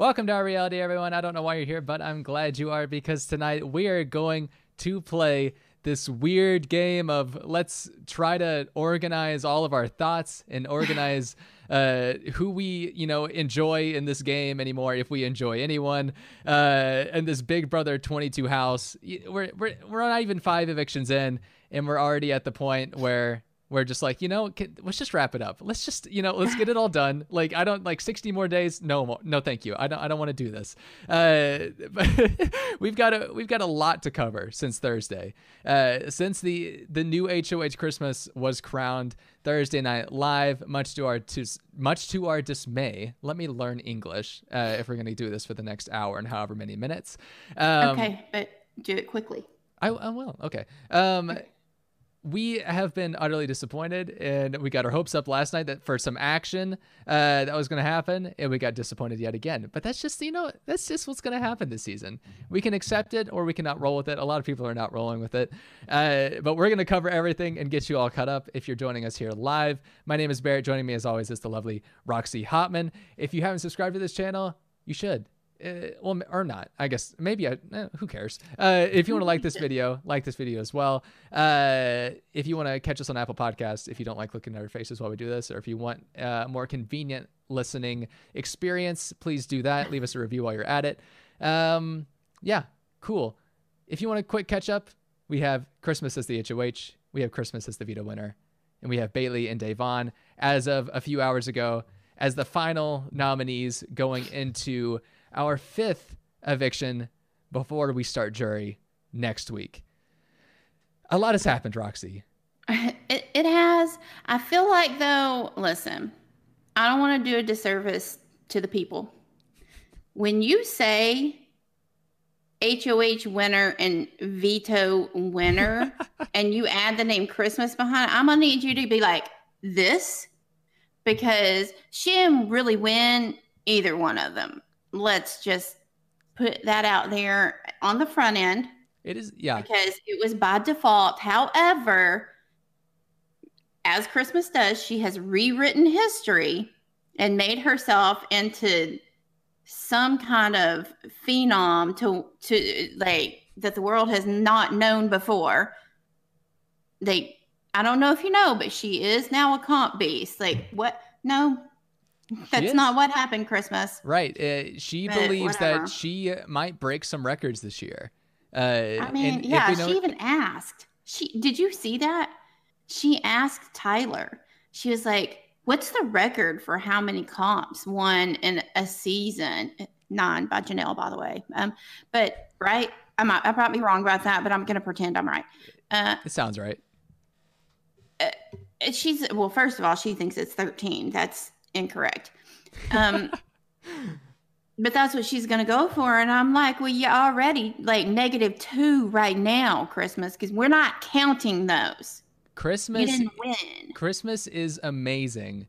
Welcome to our reality, everyone. I don't know why you're here, but I'm glad you are because tonight we are going to play this weird game of let's try to organize all of our thoughts and organize uh, who we you know enjoy in this game anymore if we enjoy anyone uh, and this big brother 22 house we're, we're, we're not even five evictions in and we're already at the point where we're just like, you know, can, let's just wrap it up. Let's just, you know, let's get it all done. Like, I don't like 60 more days. No more. No, thank you. I don't, I don't want to do this. Uh, we've got a, we've got a lot to cover since Thursday. Uh, since the, the new HOH Christmas was crowned Thursday night live, much to our, to, much to our dismay. Let me learn English, uh, if we're going to do this for the next hour and however many minutes. Um, okay. But do it quickly. I, I will. Okay. Um, okay we have been utterly disappointed and we got our hopes up last night that for some action uh, that was going to happen and we got disappointed yet again. But that's just you know that's just what's going to happen this season. We can accept it or we cannot roll with it. A lot of people are not rolling with it. Uh, but we're going to cover everything and get you all caught up if you're joining us here live. My name is barrett. Joining me as always is the lovely roxy hotman. If you haven't subscribed to this channel you should uh, well, or not. I guess maybe I. Eh, who cares? Uh, if you want to like this video, like this video as well. Uh, if you want to catch us on Apple Podcasts, if you don't like looking at our faces while we do this, or if you want a uh, more convenient listening experience, please do that. Leave us a review while you're at it. Um, yeah, cool. If you want a quick catch up, we have Christmas as the HOH. We have Christmas as the veto winner, and we have Bayleigh and Da'Vonne as of a few hours ago as the final nominees going into our fifth eviction before we start jury next week. A lot has happened, Roxy. It, it has. I feel like, though, listen, I don't want to do a disservice to the people. When you say HOH winner and veto winner, and you add the name Christmas behind it, I'm going to need you to be like, this, because she didn't really win either one of them let's just put that out there on the front end. It is, yeah. Because it was by default. However, as Christmas does, she has rewritten history and made herself into some kind of phenom to to like that the world has not known before. They I don't know if you know, but she is now a comp beast. Like what? No, that's not what happened Christmas. Right. Uh, she but believes whatever. that she might break some records this year. Uh, I mean, yeah, know- she even asked. She did you see that? She asked Tyler. She was like, "What's the record for how many comps won in a season?" Nine by Janelle, by the way. Um, but right, I might I might be wrong about that, but I'm gonna pretend I'm right. Uh, it sounds right. Uh, she's well. First of all, she thinks it's 13. That's incorrect. Um, but that's what she's going to go for. And I'm like, well, you already like negative two right now, Christmas, because we're not counting those. Christmas, Christmas is amazing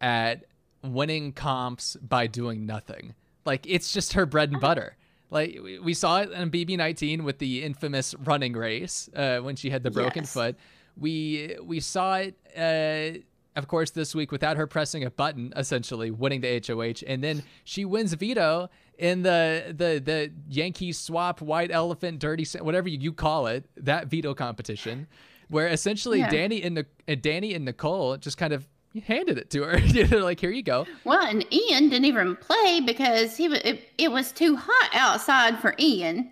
at winning comps by doing nothing. Like it's just her bread and butter. Like we saw it in BB19 with the infamous running race uh, when she had the broken yes. foot. We we saw it. Uh, of course, this week without her pressing a button, essentially winning the HOH, and then she wins veto in the the the Yankee swap white elephant dirty whatever you call it that veto competition, where essentially yeah. Dani and the uh, Dani and Nicole just kind of handed it to her. They're like, here you go. Well, and Ian didn't even play because he was it, it was too hot outside for Ian.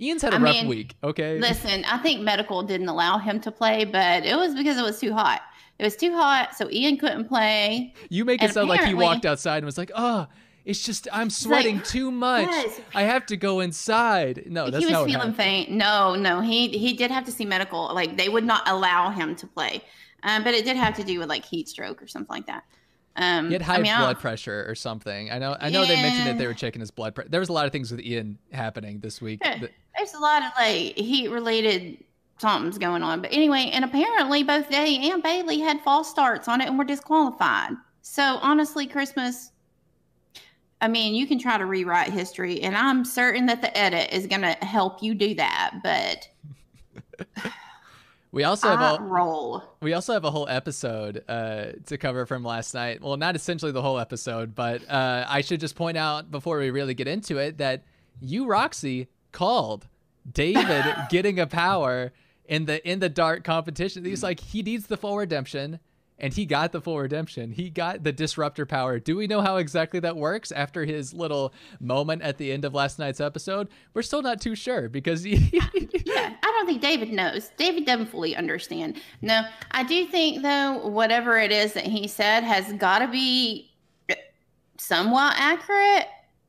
Ian's had a I rough mean, week. Okay. Listen, I think medical didn't allow him to play, but it was because it was too hot. It was too hot, so Ian couldn't play. You make it sound like he walked outside and was like, "Oh, it's just I'm sweating like, too much. Yes. I have to go inside." No, that's he was feeling faint. No, no, he he did have to see medical. Like they would not allow him to play, um, but it did have to do with like heat stroke or something like that. Um, he had high I mean, blood pressure or something. I know. I know yeah. they mentioned that they were checking his blood pressure. There was a lot of things with Ian happening this week. That- There's a lot of like heat related something's going on. But anyway, and apparently both Day and Bayleigh had false starts on it and were disqualified. So honestly, Christmas, I mean, you can try to rewrite history, and I'm certain that the edit is going to help you do that. But We also have a roll. we also have a whole episode uh, to cover from last night. Well, not essentially the whole episode, but uh, I should just point out before we really get into it that you, Roxy, called David getting a power in the in the dart competition. He's mm-hmm. like he needs the full redemption, and he got the full redemption. He got the disruptor power. Do we know how exactly that works after his little moment at the end of last night's episode? We're still not too sure because he, Yeah, I don't think David knows. David doesn't fully understand. No, I do think though, whatever it is that he said has got to be somewhat accurate,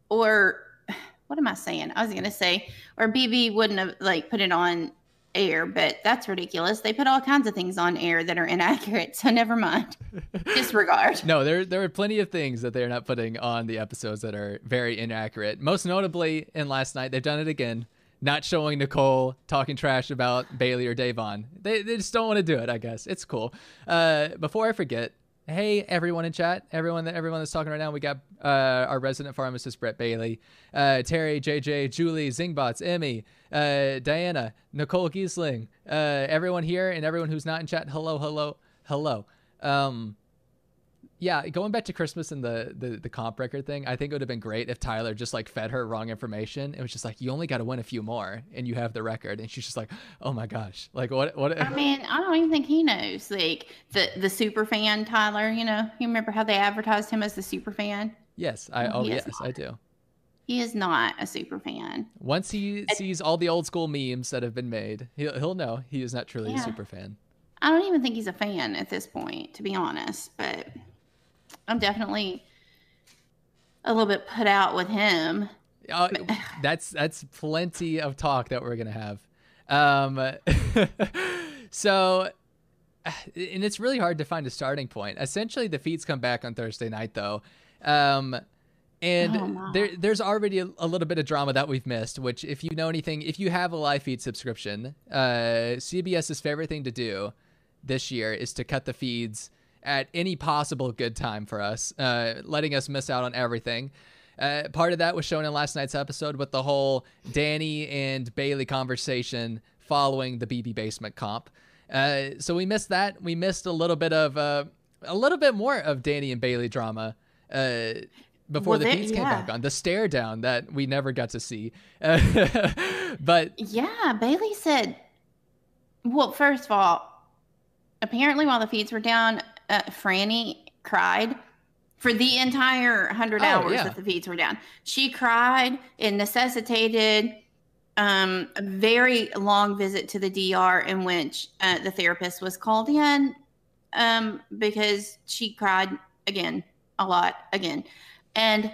or what am I saying? I was gonna say, or BB wouldn't have like put it on air, but that's ridiculous. They put all kinds of things on air that are inaccurate, so never mind. Disregard. No, there there are plenty of things that they're not putting on the episodes that are very inaccurate. Most notably in last night, they've done it again. Not showing Nicole talking trash about Bayleigh or Da'Vonne. They, they just don't want to do it, I guess. It's cool. Uh, before I forget, hey everyone in chat, everyone that everyone that's talking right now, we got uh, our resident pharmacist Brett Bailey, uh, Terry, JJ, Julie, Zingbots, Emmy, uh, Diana, Nicole Giesling, uh, everyone here and everyone who's not in chat. Hello, hello, hello. Um, yeah, going back to Christmas and the, the the comp record thing, I think it would have been great if Tyler just like fed her wrong information. It was just like you only got to win a few more and you have the record, and she's just like, oh my gosh, like what what? I mean, I don't even think he knows. Like the the super fan Tyler, you know, you remember how they advertised him as the super fan? yes, I oh yes, I do. He is not a super fan. Once he sees all the old school memes that have been made, he'll he'll know he is not truly a super fan. I don't even think he's a fan at this point, to be honest. But I'm definitely a little bit put out with him. Uh, that's that's plenty of talk that we're gonna have. Um, so, and it's really hard to find a starting point. Essentially, the feeds come back on Thursday night, though, um, and Oh, no. there there's already a, a little bit of drama that we've missed. Which, if you know anything, if you have a live feed subscription, uh, CBS's favorite thing to do this year is to cut the feeds at any possible good time for us, uh, letting us miss out on everything. Uh, part of that was shown in last night's episode with the whole Dani and Bayleigh conversation following the BB Basement comp. Uh, so we missed that. We missed a little bit of uh, a little bit more of Dani and Bayleigh drama uh, before Well, the there- feeds came yeah. back on. The stare down that we never got to see. But Yeah, Bayleigh said, well, first of all, apparently while the feeds were down, uh, Franny cried for the entire 100 Oh, hours yeah. that the feeds were down. She cried. It necessitated um, a very long visit to the DR in which uh, the therapist was called in um, because she cried again, a lot again. And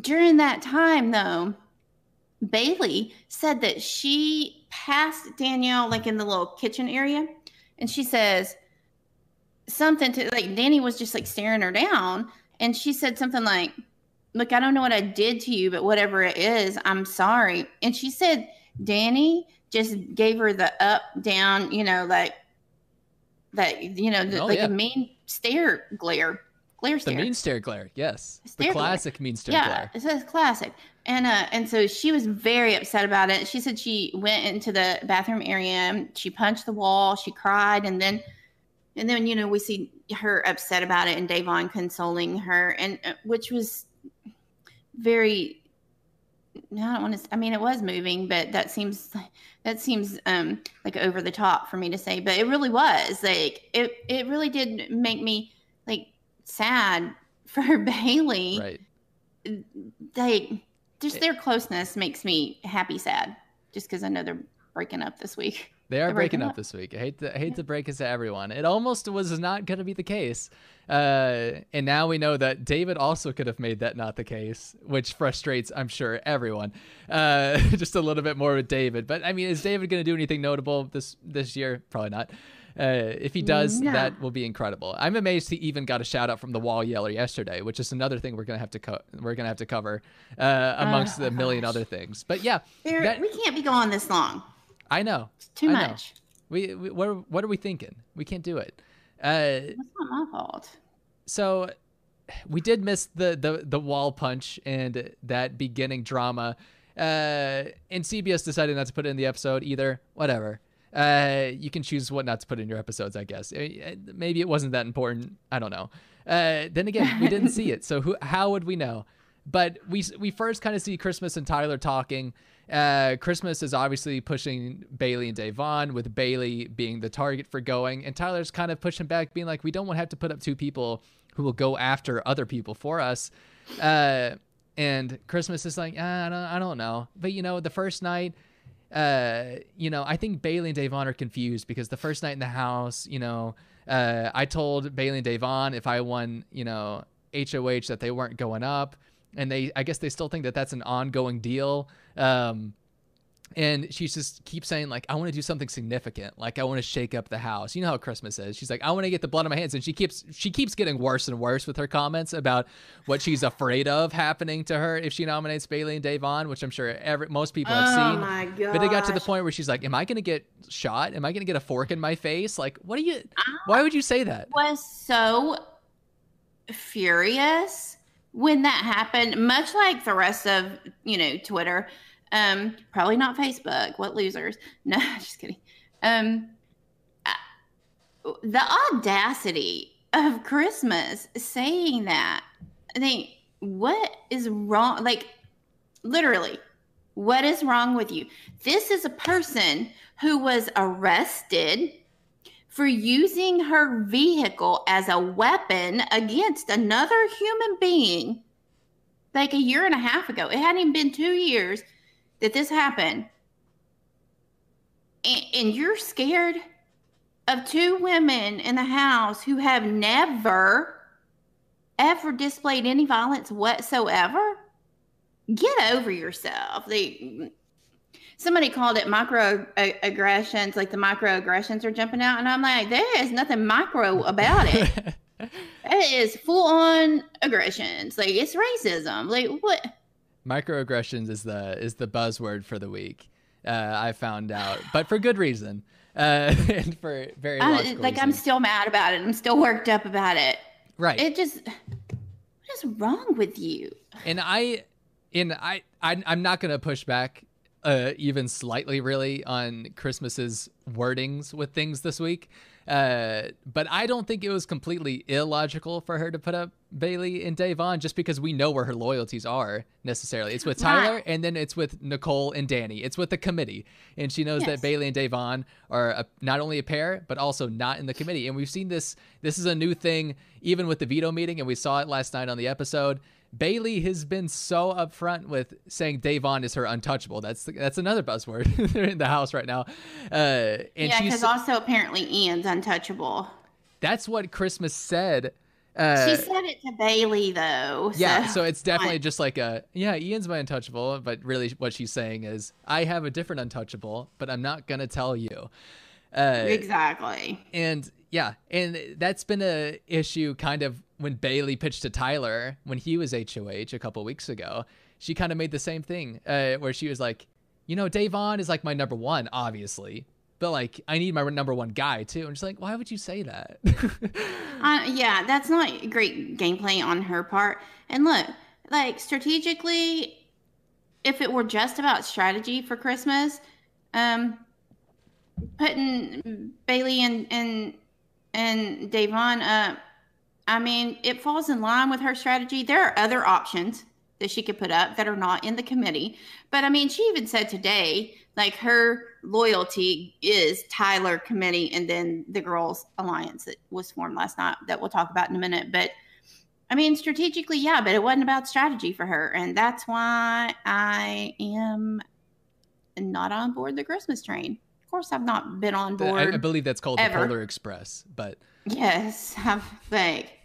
during that time, though, Bayleigh said that she passed Danielle like in the little kitchen area, and she says something to like Dani was just like staring her down, and she said something like, "Look, I don't know what I did to you, but whatever it is, I'm sorry." And she said Dani just gave her the up down, you know, like that, you know, the, Oh, like yeah. a mean stare glare, glare stare. the mean stare glare, yes, the Stare glare. classic mean stare yeah, glare. it's a classic. And uh, and so she was very upset about it. She said she went into the bathroom area, she punched the wall, she cried, and then and then you know we see her upset about it, and Da'Vonne consoling her, and uh, which was very. I don't want to. I mean, it was moving, but that seems that seems um like over the top for me to say. But it really was like it. It really did make me like sad for Bayleigh Right. they just their closeness makes me happy sad just because i know they're breaking up this week They are breaking breaking up up. this week. I hate to I hate to break it to everyone. It almost was not going to be the case, uh, and now we know that David also could have made that not the case, which frustrates, I'm sure, everyone. Uh, just a little bit more with David, but I mean, is David going to do anything notable this this year? Probably not. Uh, if he does, No. that will be incredible. I'm amazed he even got a shout out from the wall yeller yesterday, which is another thing we're gonna have to co- we're gonna have to cover uh, amongst Oh, the million gosh. other things. But yeah, There- that- we can't be going this long I know. it's too I know. much We, we what are, what are we thinking? We can't do it. Uh, that's not my fault so we did miss the the the wall punch and that beginning drama. Uh, and CBS decided not to put it in the episode either. Whatever. Uh, you can choose what not to put in your episodes, I guess. Uh, maybe it wasn't that important. I don't know. Uh, then again, we didn't see it, so who, how would we know? But we we first kind of see Christmas and Tyler talking. Uh, Christmas is obviously pushing Bayleigh and Da'Vonne, with Bayleigh being the target for going, and Tyler's kind of pushing back, being like, "We don't want to have to put up two people who will go after other people for us." Uh, and Christmas is like, ah, I don't, I don't know. But you know, the first night, uh, you know, I think Bayleigh and Da'Vonne are confused because the first night in the house, you know, uh, I told Bayleigh and Da'Vonne if I won, you know, HOH that they weren't going up, and they, I guess they still think that that's an ongoing deal. Um, and she just keeps saying like i want to do something significant. Like i want to shake up the house. You know how christmas is. She's like i want to get the blood on my hands. And she keeps she keeps getting worse and worse with her comments about what she's afraid of happening to her if she nominates bayleigh and Da'Vonne, which i'm sure every most people have oh seen. but it got to the point where she's like am i going to get shot? Am i going to get a fork in my face? Like what do you why would you say that? was so furious when that happened much like the rest of you know twitter um, probably not Facebook. What losers? No, just kidding. Um, the audacity of Christmas saying that. I think what is wrong? Like, literally, what is wrong with you? This is a person who was arrested for using her vehicle as a weapon against another human being like a year and a half ago. It hadn't even been two years that this happened. And, and you're scared of two women in the house who have never ever displayed any violence whatsoever? Get over yourself. They somebody called it microaggressions uh, like the microaggressions are jumping out and i'm like there is nothing micro about it. It is full on aggressions. Like it's racism. Like what Microaggressions is the is the buzzword for the week. Uh, I found out, but for good reason, uh, and for very like reason. I'm still mad about it. I'm still worked up about it. Right. It just what is wrong with you? And I, and I, I I'm not gonna push back uh, even slightly really on Christmas's wordings with things this week. Uh, but I don't think it was completely illogical for her to put up Bayleigh and Da'Vonne just because we know where her loyalties are necessarily. It's with Tyler and then it's with Nicole and Dani. It's with the committee. And she knows yes. that Bayleigh and Da'Vonne are a, not only a pair, but also not in the committee. And we've seen this. This is a new thing even with the veto meeting. And we saw it last night on the episode. Bayleigh has been so upfront with saying Da'Vonne is her untouchable. That's that's another buzzword. They're in the house right now. Uh, and yeah, because also apparently Ian's untouchable. That's what Christmas said. Uh, she said it to Bayleigh though. Yeah, so it's definitely just like a yeah, Ian's my untouchable, but really what she's saying is I have a different untouchable, but I'm not gonna tell you. Uh, exactly. And yeah, and that's been a issue kind of when Bayleigh pitched to Tyler when he was HOH a couple weeks ago. She kind of made the same thing uh, where she was like, you know, Da'Vonne is like my number one, obviously, but like I need my number one guy too. And she's like, why would you say that? uh, yeah, that's not great gameplay on her part. And look, like strategically, if it were just about strategy for Christmas, um, putting Bayleigh and and and Da'Vonne up I mean, it falls in line with her strategy. There are other options that she could put up that are not in the committee. But I mean, she even said today, like her loyalty is Tyler committee and then the girls alliance that was formed last night that we'll talk about in a minute. But I mean, strategically, yeah, but it wasn't about strategy for her. And that's why I am not on board the Christmas train. Of course, I've not been on board. I, I believe that's called ever. the Polar Express, but yes, I'm like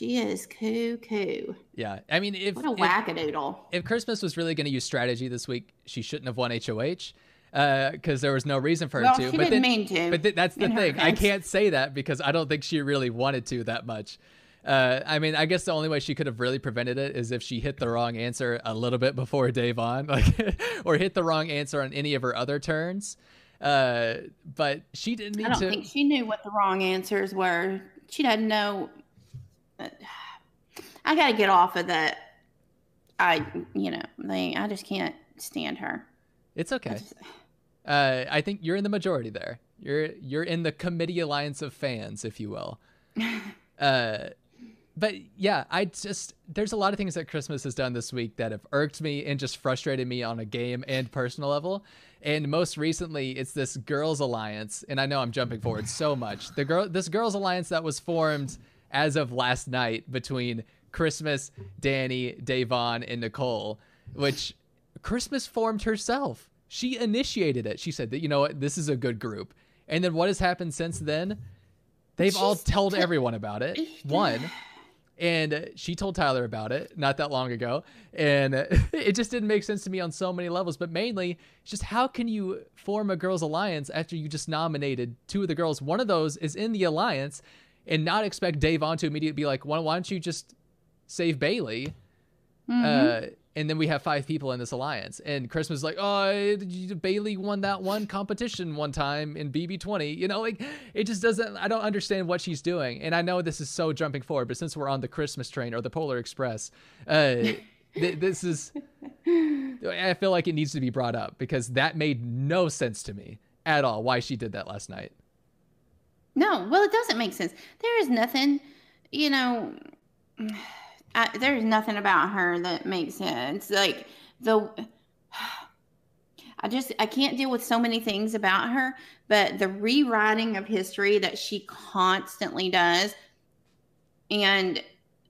she is cuckoo. Yeah, I mean, if what a wackadoodle. If, if Christmas was really going to use strategy this week, she shouldn't have won HOH because uh, there was no reason for her well, to. She but didn't then, mean to. But th- that's the thing. I can't say that because I don't think she really wanted to that much. Uh, I mean, I guess the only way she could have really prevented it is if she hit the wrong answer a little bit before Da'Vonne, like, or hit the wrong answer on any of her other turns. Uh, but she didn't need to. I don't to... think she knew what the wrong answers were. She doesn't know I got to get off of that. I, you know, thing. I just can't stand her. It's okay. Just, Uh, I think you're in the majority there. You're you're in the committee alliance of fans, if you will. uh, but yeah, I just there's a lot of things that Christmas has done this week that have irked me and just frustrated me on a game and personal level. And most recently, it's this girls' alliance, and I know I'm jumping forward so much. The girl, this girls' alliance that was formed as of last night between Christmas, Dani, Da'Vonne, and Nicole, which Christmas formed herself. She initiated it. She said that you know what, this is a good group. And then what has happened since then? They've all told everyone about it. One and she told Tyler about it not that long ago, and it just didn't make sense to me on so many levels. But mainly, just how can you form a girls' alliance after you just nominated two of the girls? One of those is in the alliance, and not expect Da'Vonne to immediately be like, "Why, why don't you just save Bayleigh? Mm-hmm. Uh, and then we have five people in this alliance. And Christmas is like, oh, Bayleigh won that one competition one time in BB20. You know, like it just doesn't. I don't understand what she's doing. And I know this is so jumping forward, but since we're on the Christmas train or the Polar Express, uh, th- this is. I feel like it needs to be brought up because that made no sense to me at all. Why she did that last night? No, well, it doesn't make sense. There is nothing, you know. I, there's nothing about her that makes sense. Like the, I just I can't deal with so many things about her, but the rewriting of history that she constantly does, and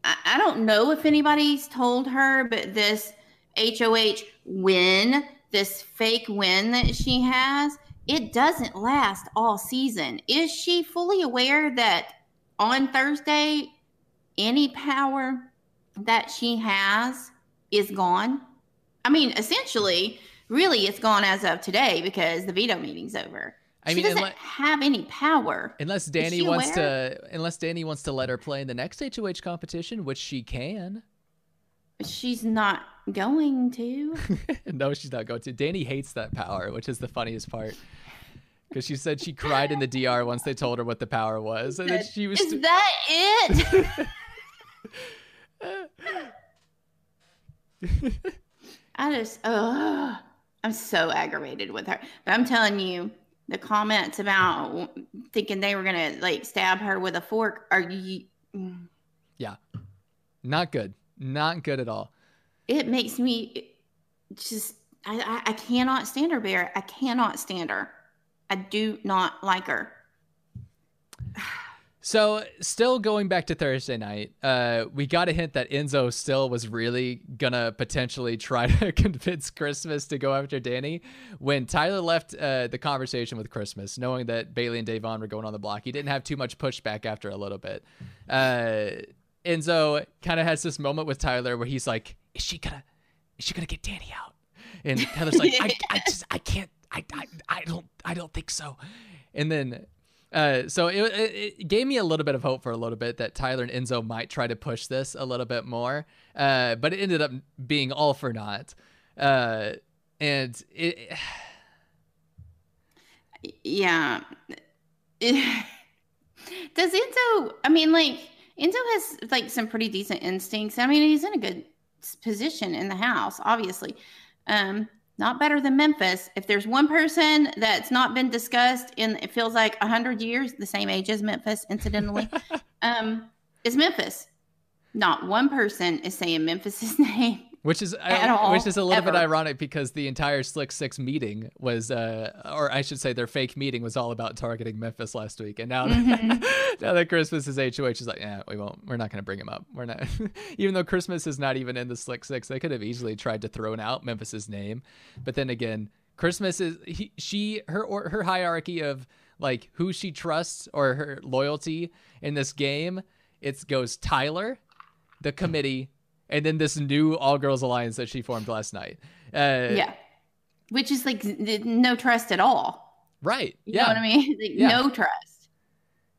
I, I don't know if anybody's told her, but this HOH win, this fake win that she has, it doesn't last all season. Is she fully aware that on Thursday, any power that she has is gone. I mean, essentially, really, it's gone as of today because the veto meeting's over. I she mean, doesn't unless, have any power. Unless Dani wants aware? to, unless Dani wants to let her play in the next HOH competition, which she can. She's not going to. no, she's not going to. Dani hates that power, which is the funniest part. Because she said she cried in the DR once they told her what the power was, and then she was. Is that it? I just, oh, I'm so aggravated with her. But I'm telling you, the comments about thinking they were gonna like stab her with a fork are you? Mm. Yeah, not good. Not good at all. It makes me just. I, I, I cannot stand her, Bear. I cannot stand her. I do not like her. So, still going back to Thursday night, uh, we got a hint that Enzo still was really gonna potentially try to convince Christmas to go after Dani. When Tyler left uh, the conversation with Christmas, knowing that Bayleigh and Da'Vonne were going on the block, he didn't have too much pushback after a little bit. Uh, Enzo kind of has this moment with Tyler where he's like, "Is she gonna, is she gonna get Dani out?" And Tyler's like, I, "I just, I can't, I, I, I don't, I don't think so." And then uh, so it, it, it, gave me a little bit of hope for a little bit that Tyler and Enzo might try to push this a little bit more. Uh, but it ended up being all for naught. Uh, and it. Yeah. Does Enzo? I mean, like Enzo has like some pretty decent instincts. I mean, he's in a good position in the house, obviously. Um, not better than Memphis. If there's one person that's not been discussed in it feels like a hundred years, the same age as Memphis, incidentally, um, is Memphis. Not one person is saying Memphis's name which is all, which is a little ever. bit ironic because the entire Slick Six meeting was, uh, or I should say, their fake meeting was all about targeting Memphis last week, and now mm-hmm. that, now that Christmas is HOH is like, yeah, we won't, we're not going to bring him up. We're not, even though Christmas is not even in the Slick Six, they could have easily tried to throw out Memphis's name, but then again, Christmas is he, she her or her hierarchy of like who she trusts or her loyalty in this game. It goes Tyler, the committee, and then this new all girls alliance that she formed last night. Uh, yeah, which is like no trust at all. Right. You yeah. know what I mean? Like, yeah. No trust.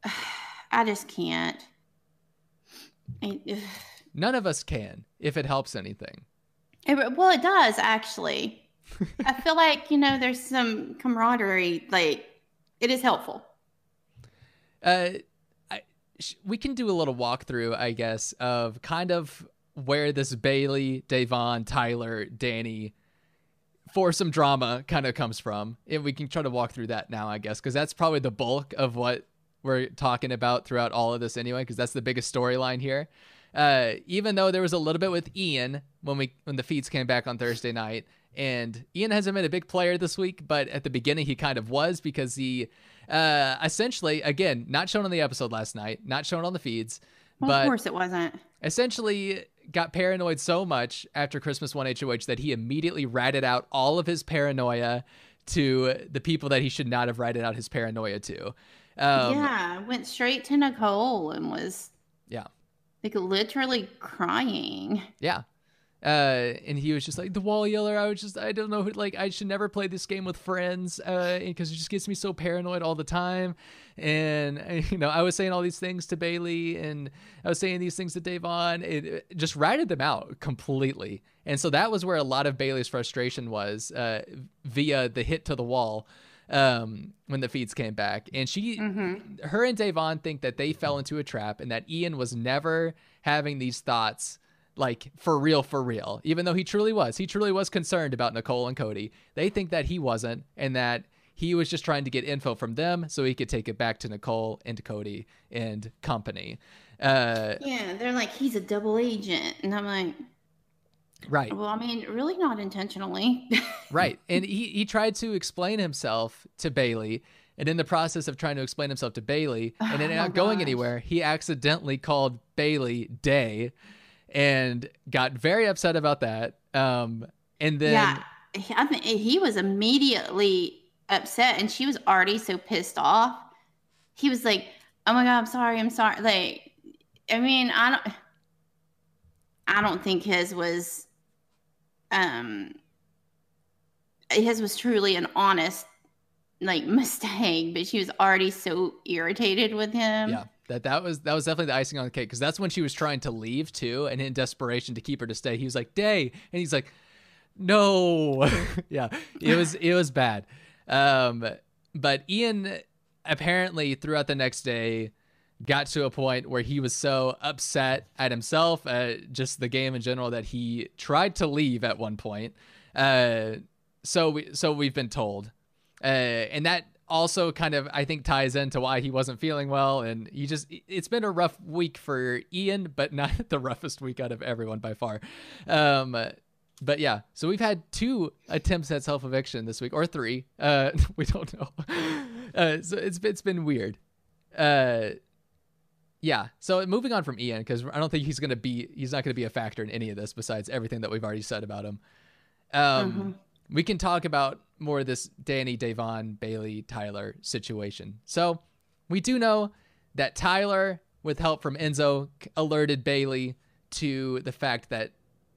I just can't. None of us can, if it helps anything. It, well, it does actually. I feel like you know there's some camaraderie. Like it is helpful. Uh, I, we can do a little walkthrough, I guess, of kind of where this Bayleigh, Da'Vonne, Tyler, Dani for some drama kind of comes from. And we can try to walk through that now, I guess, because that's probably the bulk of what we're talking about throughout all of this anyway, because that's the biggest storyline here. Uh, even though there was a little bit with Ian when we when the feeds came back on Thursday night, and Ian hasn't been a big player this week, but at the beginning he kind of was because he uh, essentially, again, not shown on the episode last night, not shown on the feeds. Well, but of course it wasn't. Essentially, got paranoid so much after Christmas won HOH that he immediately ratted out all of his paranoia to the people that he should not have ratted out his paranoia to. Um, yeah, went straight to Nicole and was yeah, like literally crying. Yeah, uh, and he was just like the wall yeller. I was just, I don't know, like I should never play this game with friends because uh, it just gets me so paranoid all the time. And you know, I was saying all these things to Bayleigh, and I was saying these things to Da'Vonne. It, it just ratted them out completely. And so that was where a lot of Bayleigh's frustration was uh, via the hit to the wall um, when the feeds came back. And she, mm-hmm. her and Da'Vonne think that they fell into a trap, and that Ian was never having these thoughts like for real for real. Even though he truly was he truly was concerned about nicole and cody. They think that he wasn't and that he was just trying to get info from them so he could take it back to nicole and cody and company. Uh, yeah they're like he's a double agent. And i'm like right. Well i mean really not intentionally. Right. And he, he tried to explain himself to bayleigh. And in the process of trying to explain himself to bayleigh and then oh not going anywhere he accidentally called bayleigh day and got very upset about that. Um, and then yeah, I think he was immediately upset, and she was already so pissed off. He was like, "Oh my god, I'm sorry, I'm sorry." Like, I mean, I don't, I don't think his was, um, his was truly an honest like mistake, but she was already so irritated with him. Yeah that that was that was definitely the icing on the cake because that's when she was trying to leave too, and in desperation to keep her to stay, he was like, "Day," and he's like, "No," yeah, it was it was bad. Um, but Ian apparently throughout the next day got to a point where he was so upset at himself, uh, just the game in general, that he tried to leave at one point. Uh, so we so we've been told, uh, and that also kind of I think ties into why he wasn't feeling well and he just it's been a rough week for Ian but not the roughest week out of everyone by far. Um but yeah, so we've had two attempts at self eviction this week or three. Uh we don't know. Uh so it's it's been weird. Uh yeah. So moving on from Ian because I don't think he's going to be he's not going to be a factor in any of this besides everything that we've already said about him. Um mm-hmm we can talk about more of this Dani, Da'Vonne, Bayleigh, Tyler situation. So we do know that Tyler, with help from Enzo, alerted Bayleigh to the fact that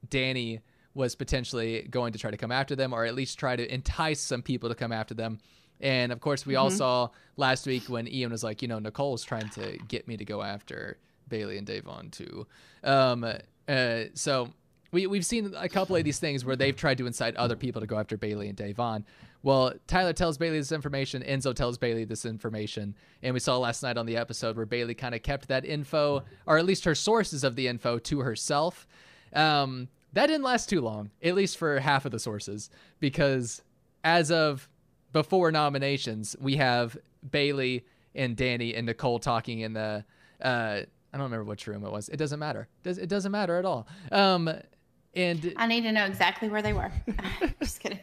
Dani was potentially going to try to come after them or at least try to entice some people to come after them. And of course, we mm-hmm. all saw last week when Ian was like, you know, Nicole's trying to get me to go after Bayleigh and Da'Vonne too. Um, uh, so we we've seen a couple of these things where they've tried to incite other people to go after Bayleigh and Da'Vonne. Well, Tyler tells Bayleigh this information, Enzo tells Bayleigh this information, and we saw last night on the episode where Bayleigh kind of kept that info, or at least her sources of the info, to herself. Um, that didn't last too long, at least for half of the sources, because as of before nominations, we have Bayleigh and Dani and Nicole talking in the. Uh, I don't remember which room it was. It doesn't matter. It doesn't matter at all. Um, and I need to know exactly where they were. Just kidding.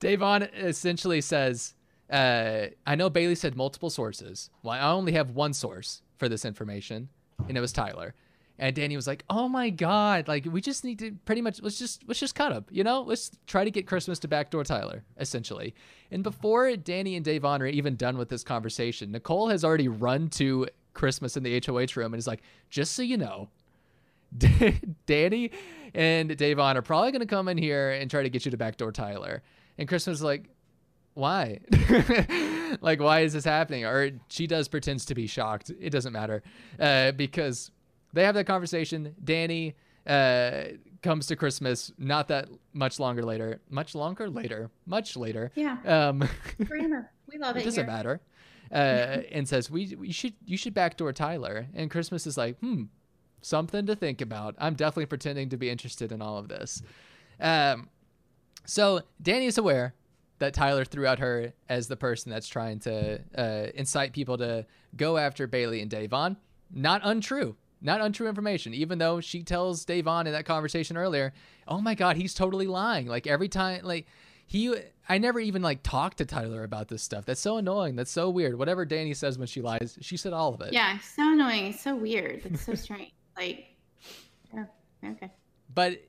Da'Vonne essentially says, uh, I know Bayleigh said multiple sources. Well, I only have one source for this information, and it was Tyler. And Dani was like, "Oh my god! Like we just need to pretty much let's just let's just cut him, you know? Let's try to get Christmas to backdoor Tyler, essentially." And before Dani and Da'Vonne are even done with this conversation, Nicole has already run to Christmas in the HOH room and is like, "Just so you know, Dani and Da'Vonne are probably going to come in here and try to get you to backdoor Tyler. And Christmas is like, why? like, why is this happening? Or she does pretends to be shocked. It doesn't matter uh, because they have that conversation. Dani uh, comes to Christmas not that much longer later. Much longer later. Much later. Yeah. Um, Grammar. We love it. It doesn't here. matter. Uh, and says we, we should you should backdoor Tyler. And Christmas is like, hmm, something to think about. I'm definitely pretending to be interested in all of this. Um, So Dani is aware that Tyler threw out her as the person that's trying to uh, incite people to go after Bayleigh and Da'Vonne. Not untrue. Not untrue information, even though she tells Da'Vonne in that conversation earlier, oh my God, he's totally lying. Like every time, like he, I never even like talked to Tyler about this stuff. That's so annoying. That's so weird. Whatever Dani says when she lies, she said all of it. Yeah, so annoying. It's so weird. It's so strange. Like, yeah, okay. But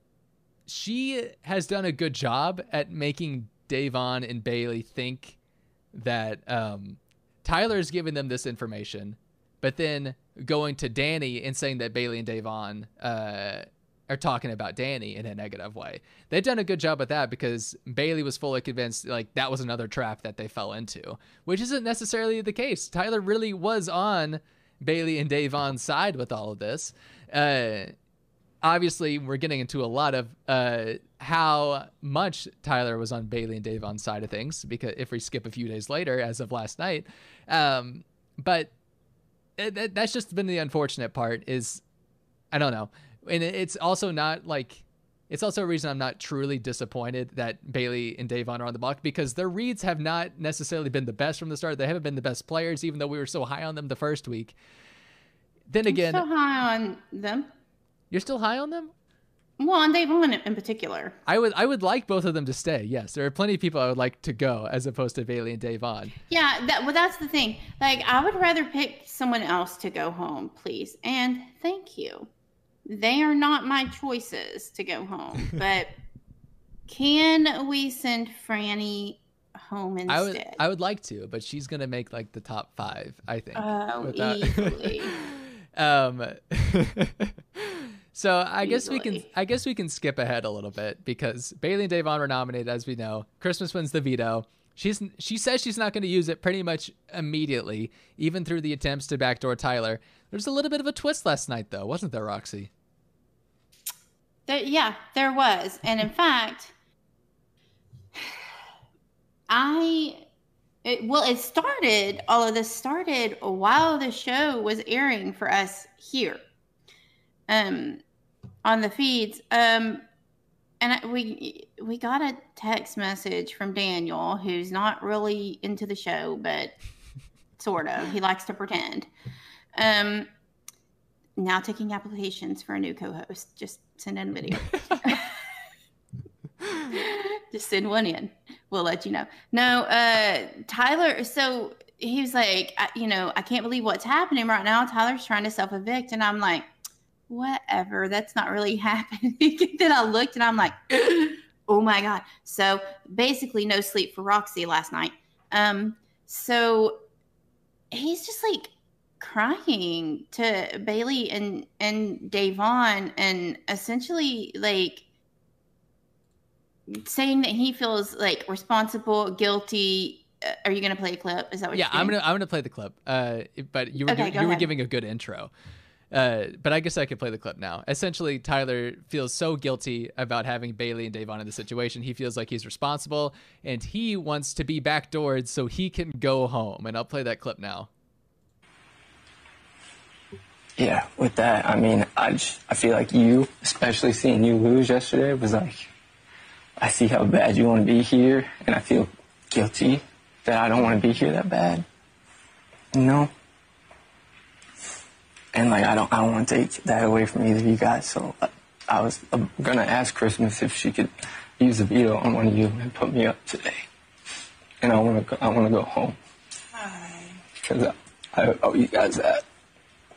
she has done a good job at making Da'Vonne and Bayleigh think that um, Tyler's giving them this information, but then going to Dani and saying that Bayleigh and Da'Vonne uh, are talking about Dani in a negative way. They've done a good job at that because Bayleigh was fully convinced like that was another trap that they fell into, which isn't necessarily the case. Tyler really was on Bayleigh and Da'Vonne's side with all of this. Uh, obviously we're getting into a lot of uh, how much Tyler was on Bayleigh and Da'Vonne's side of things because if we skip a few days later, as of last night, um, but it, that's just been the unfortunate part. Is I don't know, and it's also not like it's also a reason I'm not truly disappointed that Bayleigh and Da'Vonne are on the block because their reads have not necessarily been the best from the start. They haven't been the best players, even though we were so high on them the first week. Then again, I'm still high on them. You're still high on them? Well, on Da'Vonne in particular. I would I would like both of them to stay. Yes, there are plenty of people I would like to go as opposed to Bayleigh and Da'Vonne. Yeah, that well that's the thing. Like I would rather pick someone else to go home, please. And thank you. They are not my choices to go home, but can we send Franny home instead? I would I would like to, but she's gonna make like the top five, I think. Oh, without... easily. um So I Easily. guess we can I guess we can skip ahead a little bit because Bayleigh and Da'Vonne were nominated, as we know. Christmas wins the veto. She's she says she's not going to use it pretty much immediately, even through the attempts to backdoor Tyler. There's a little bit of a twist last night, though, wasn't there, Roxy? There, yeah, there was, and in fact, I it, well, it started. All of this started while the show was airing for us here. Um, on the feeds. Um, and I, we we got a text message from Daniel, who's not really into the show, but sort of. He likes to pretend. Um, now taking applications for a new co-host. Just send in a video. Just send one in. We'll let you know. No, uh, Tyler. So he was like, I, you know, I can't believe what's happening right now. Tyler's trying to self evict, and I'm like whatever, that's not really happening. then I looked and I'm like, oh my God. So basically, no sleep for Roxy last night. Um, so he's just like crying to Bayleigh and and Da'Vonne and essentially like saying that he feels like responsible, guilty. Uh, are you going to play a clip? Is that what? You? Yeah, I'm gonna I'm gonna play the clip. Uh, but you were okay, you, you were giving a good intro. Uh, but I guess I could play the clip now. Essentially, Tyler feels so guilty about having Bayleigh and Da'Vonne in the situation. He feels like he's responsible, and he wants to be backdoored so he can go home. And I'll play that clip now. Yeah, with that, I mean, I just, I feel like you, especially seeing you lose yesterday, was like, I see how bad you want to be here, and I feel guilty that I don't want to be here that bad. You know? and like I don't I don't want to take that away from either of you guys. So uh, I was gonna ask Christmas if she could use a veto on one of you and put me up today. And I want to I want to go home because I, I owe you guys that,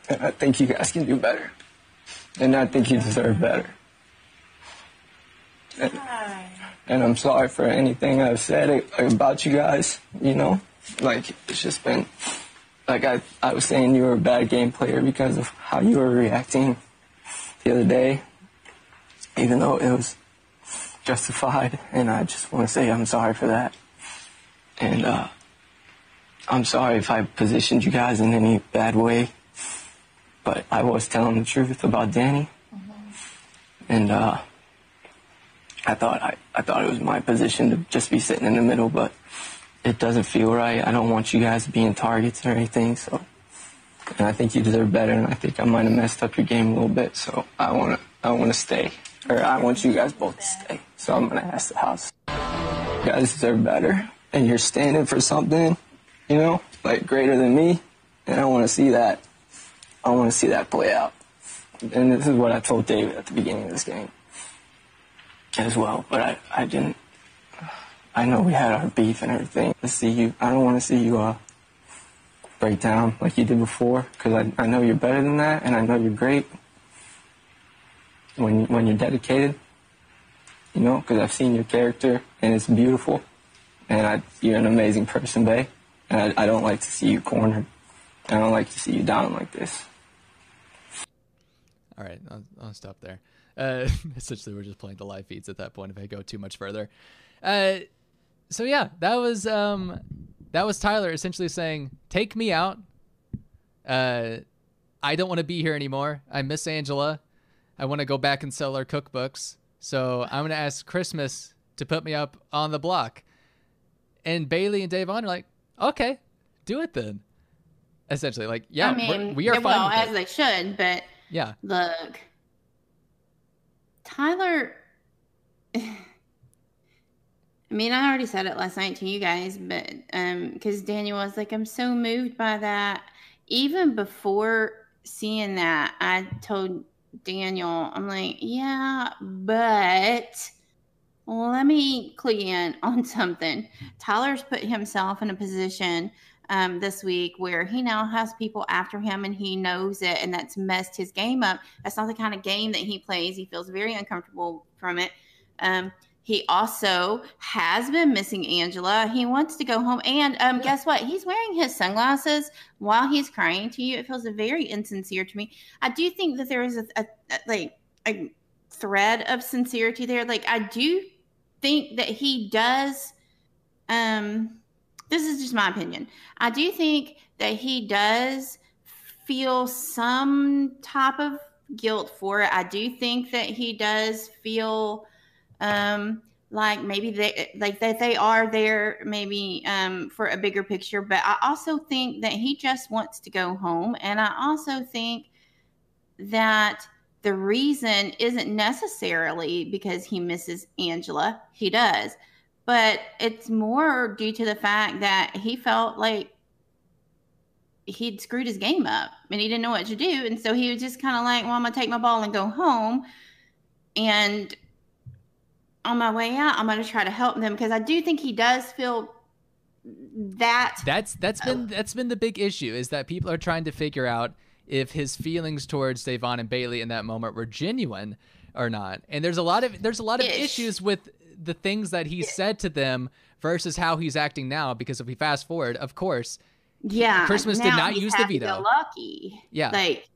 and I think you guys can do better, and I think you deserve better. And, and I'm sorry for anything I've said about you guys. You know, like it's just been like I, I was saying, you were a bad game player because of how you were reacting the other day, even though it was justified. And I just want to say I'm sorry for that. And uh, I'm sorry if I positioned you guys in any bad way, but I was telling the truth about Dani. Mm-hmm. And uh, I thought I, I thought it was my position to just be sitting in the middle, but it doesn't feel right. I don't want you guys being targets or anything. So, and I think you deserve better. And I think I might have messed up your game a little bit. So I want to, I want to stay, or I want you guys both to stay. So I'm gonna ask the house. You guys deserve better. And you're standing for something, you know, like greater than me. And I want to see that. I want to see that play out. And this is what I told David at the beginning of this game as well. But I, I didn't. I know we had our beef and everything. To see you, I don't want to see you uh, break down like you did before, because I, I know you're better than that, and I know you're great when when you're dedicated. You know, because I've seen your character, and it's beautiful, and I, you're an amazing person, Bay. And I, I don't like to see you cornered. I don't like to see you down like this. All right, I'll, I'll stop there. Uh, essentially, we're just playing the live feeds at that point. If I go too much further, uh, so yeah, that was um, that was Tyler essentially saying, "Take me out. Uh, I don't want to be here anymore. I miss Angela. I want to go back and sell our cookbooks. So I'm gonna ask Christmas to put me up on the block." And Bayleigh and Da'Vonne are like, "Okay, do it then." Essentially, like, yeah, I mean, we are fine. well, as it. they should, but Yeah, look, Tyler. I mean, I already said it last night to you guys, but um, because Daniel was like, I'm so moved by that. Even before seeing that, I told Daniel, I'm like, yeah, but let me clue in on something. Tyler's put himself in a position um, this week where he now has people after him and he knows it, and that's messed his game up. That's not the kind of game that he plays. He feels very uncomfortable from it. Um, he also has been missing Angela. He wants to go home. And um, Yeah. guess what? He's wearing his sunglasses while he's crying to you. It feels very insincere to me. I do think that there is a, a, a like a thread of sincerity there. Like I do think that he does. Um, this is just my opinion. I do think that he does feel some type of guilt for it. I do think that he does feel um like maybe they like that they are there maybe um for a bigger picture but i also think that he just wants to go home and i also think that the reason isn't necessarily because he misses angela he does but it's more due to the fact that he felt like he'd screwed his game up and he didn't know what to do and so he was just kind of like well i'm gonna take my ball and go home and on my way out, I'm going to try to help them because I do think he does feel that. That's that's oh. been that's been the big issue is that people are trying to figure out if his feelings towards Da'Vonne and Bayleigh in that moment were genuine or not. And there's a lot of there's a lot of Ish. issues with the things that he said to them versus how he's acting now. Because if we fast forward, of course, Yeah, Christmas did not use the veto. Lucky, Yeah. like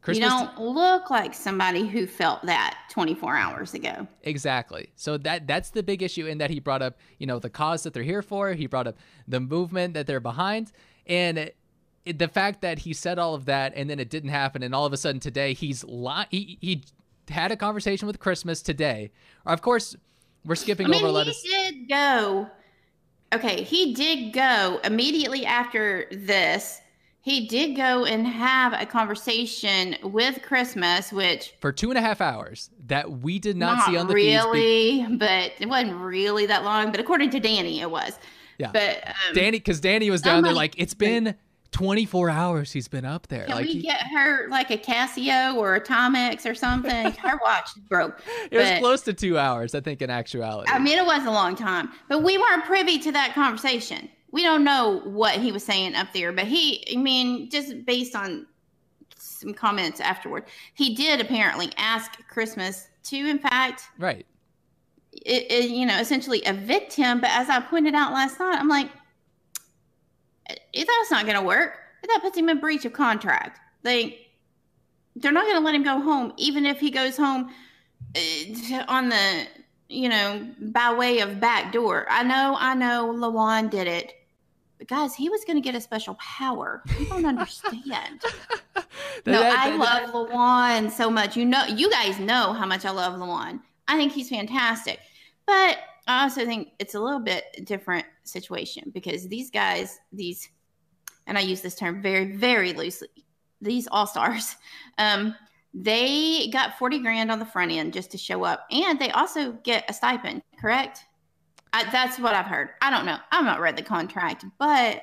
Christmas you don't look like somebody who felt that 24 hours ago. Exactly. So that that's the big issue in that he brought up, you know, the cause that they're here for. He brought up the movement that they're behind, and it, it- the fact that he said all of that and then it didn't happen, and all of a sudden today he's li- he he had a conversation with Christmas today. Of course, we're skipping I mean, over he did go. Okay, he did go immediately after this. He did go and have a conversation with Christmas, which For two and a half hours that we did not, not see on the feeds. really, but it wasn't really that long. But according to Dani, it was. Yeah. But um, Dani, because Dani was Oh down there like it's been 24 hours. He's been up there. Can like we get her like a Casio or a Timex or something? her watch is broke. it was close to two hours, I think, in actuality. I mean, it was a long time, but we weren't privy to that conversation. We don't know what he was saying up there, but he, I mean, just based on some comments afterward, he did apparently ask Christmas to, in fact, right. it, it, you know, essentially evict him. But as I pointed out last night, I'm like, if that's not going to work, if that puts him in breach of contract. They they're not going to let him go home, even if he goes home uh, on the, you know, by way of back door. I know, I know, Lawon did it. But guys, he was going to get a special power. You don't understand. no, That- I that- love Lawon so much. You know, you guys know how much I love Lawon. I think he's fantastic. But I also think it's a little bit different situation because these guys, these, and I use this term very, very loosely, these all stars, um, they got 40 grand on the front end just to show up. And they also get a stipend, correct? I, that's what I've heard. I don't know. I've not read the contract, but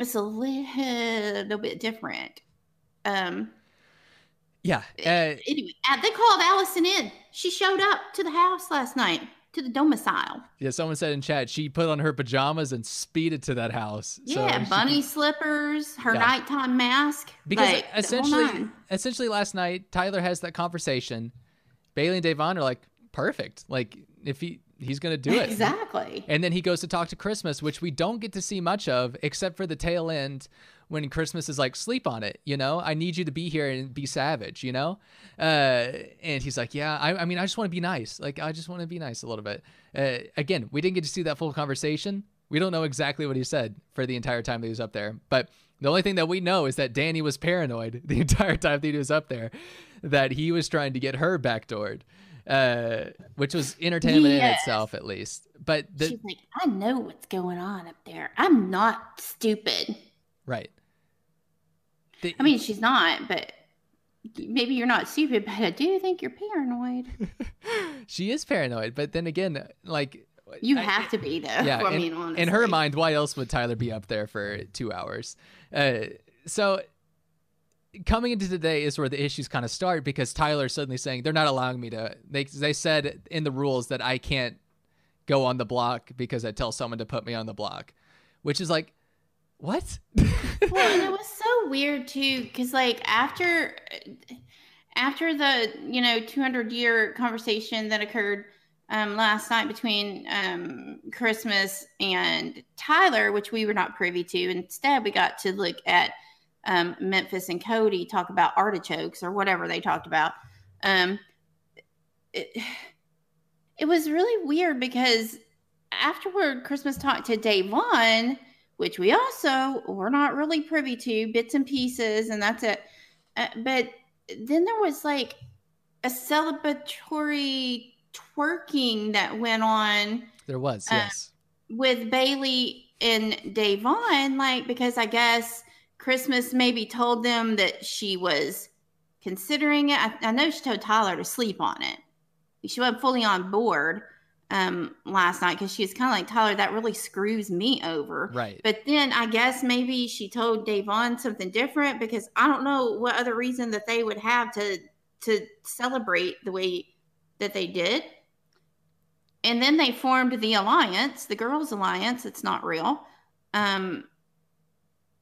it's a little bit different. Um, yeah. Uh, anyway, they called Allison in. She showed up to the house last night to the domicile. Yeah, someone said in chat she put on her pajamas and speeded to that house. Yeah, so bunny slippers, her yeah. nighttime mask. Because like, essentially, essentially last night Tyler has that conversation. Bayleigh and Da'Vonne are like, perfect. Like if he he's gonna do it exactly. And then he goes to talk to Christmas, which we don't get to see much of, except for the tail end when Christmas is like, sleep on it, you know? I need you to be here and be savage, you know? Uh, and he's like, yeah, I, I mean, I just want to be nice. Like, I just want to be nice a little bit. Uh, again, we didn't get to see that full conversation. We don't know exactly what he said for the entire time that he was up there. But the only thing that we know is that Dani was paranoid the entire time that he was up there, that he was trying to get her backdoored. Uh, which was entertainment yes. in itself, at least. But the, she's like, I know what's going on up there. I'm not stupid. Right. The, I mean, she's not, but maybe you're not stupid, but I do think you're paranoid. she is paranoid, but then again, like you have to be though. Yeah, I mean, in, in, her mind, why else would Tyler be up there for two hours? Uh, so coming into today is where the issues kind of start because Tyler's suddenly saying they're not allowing me to. They they said in the rules that I can't go on the block because I tell someone to put me on the block, which is like what? well, and it was so weird too, because like after after the you know 200 year conversation that occurred um, last night between um, Christmas and Tyler, which we were not privy to. Instead, we got to look at um, Memphis and Cody talk about artichokes or whatever they talked about. Um, it, it was really weird because afterward, Christmas talked to Da'Vonne which we also were not really privy to, bits and pieces, and that's it. Uh, but then there was like a celebratory twerking that went on. There was, uh, yes. With Bayleigh and Da'Vonne, like, because I guess Christmas maybe told them that she was considering it. I, I know she told Tyler to sleep on it. She wasn't fully on board um last night because she was kind of like Tyler, that really screws me over. Right. But then I guess maybe she told Da'Vonne something different because I don't know what other reason that they would have to to celebrate the way that they did. And then they formed the alliance, the girls' alliance. It's not real. Um,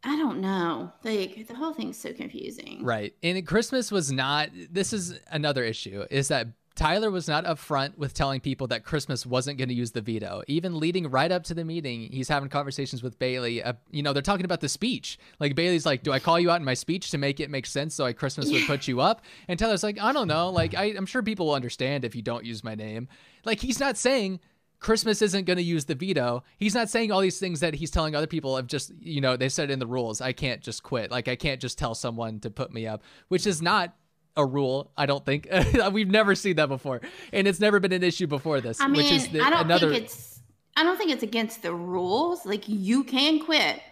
I don't know. Like the whole thing's so confusing. Right. And Christmas was not this is another issue is that Tyler was not upfront with telling people that Christmas wasn't going to use the veto. Even leading right up to the meeting, he's having conversations with Bayleigh. Uh, you know, they're talking about the speech. Like Bayleigh's like, "Do I call you out in my speech to make it make sense so I Christmas would put you up?" And Tyler's like, "I don't know. Like, I, I'm sure people will understand if you don't use my name." Like, he's not saying Christmas isn't going to use the veto. He's not saying all these things that he's telling other people of just, you know, they said in the rules, I can't just quit. Like, I can't just tell someone to put me up, which is not a rule. I don't think we've never seen that before, and it's never been an issue before this. I mean, which is the, I don't another... think it's. I don't think it's against the rules. Like you can quit.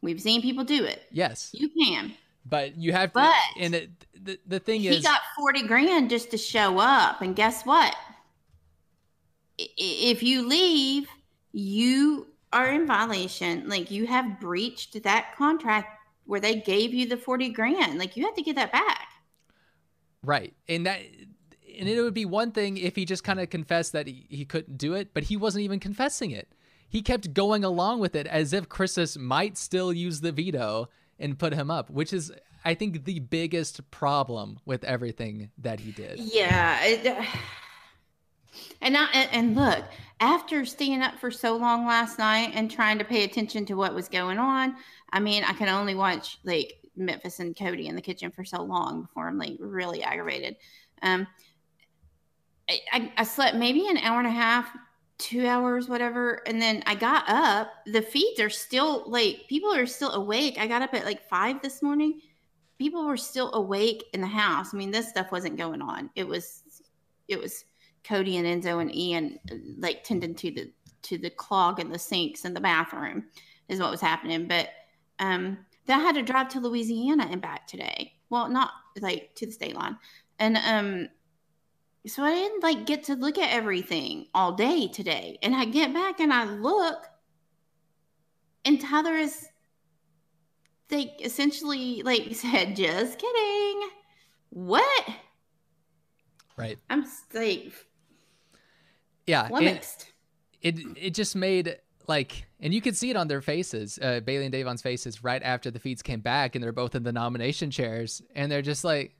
We've seen people do it. Yes, you can. But you have to. But and it, the the thing he is, he got forty grand just to show up, and guess what? If you leave, you are in violation. Like you have breached that contract where they gave you the forty grand. Like you have to get that back. Right. And that and it would be one thing if he just kind of confessed that he, he couldn't do it, but he wasn't even confessing it. He kept going along with it as if Christmas might still use the veto and put him up, which is I think the biggest problem with everything that he did. Yeah. It, uh, and I, and look, after staying up for so long last night and trying to pay attention to what was going on, I mean, I can only watch like Memphis and Cody in the kitchen for so long before I'm like really aggravated. Um, I, I, I slept maybe an hour and a half, two hours, whatever. And then I got up. The feeds are still like people are still awake. I got up at like five this morning. People were still awake in the house. I mean, this stuff wasn't going on. It was, it was Cody and Enzo and Ian like tending to the to the clog in the sinks in the bathroom is what was happening. But um, that I had to drive to Louisiana and back today. Well, not like to the state line. And um So I didn't like get to look at everything all day today. And I get back and I look, and Tyler is like essentially like said, just kidding. What? Right. I'm like Yeah. It, it it just made like and you could see it on their faces uh, bayleigh and da'vonne's faces right after the feeds came back and they're both in the nomination chairs and they're just like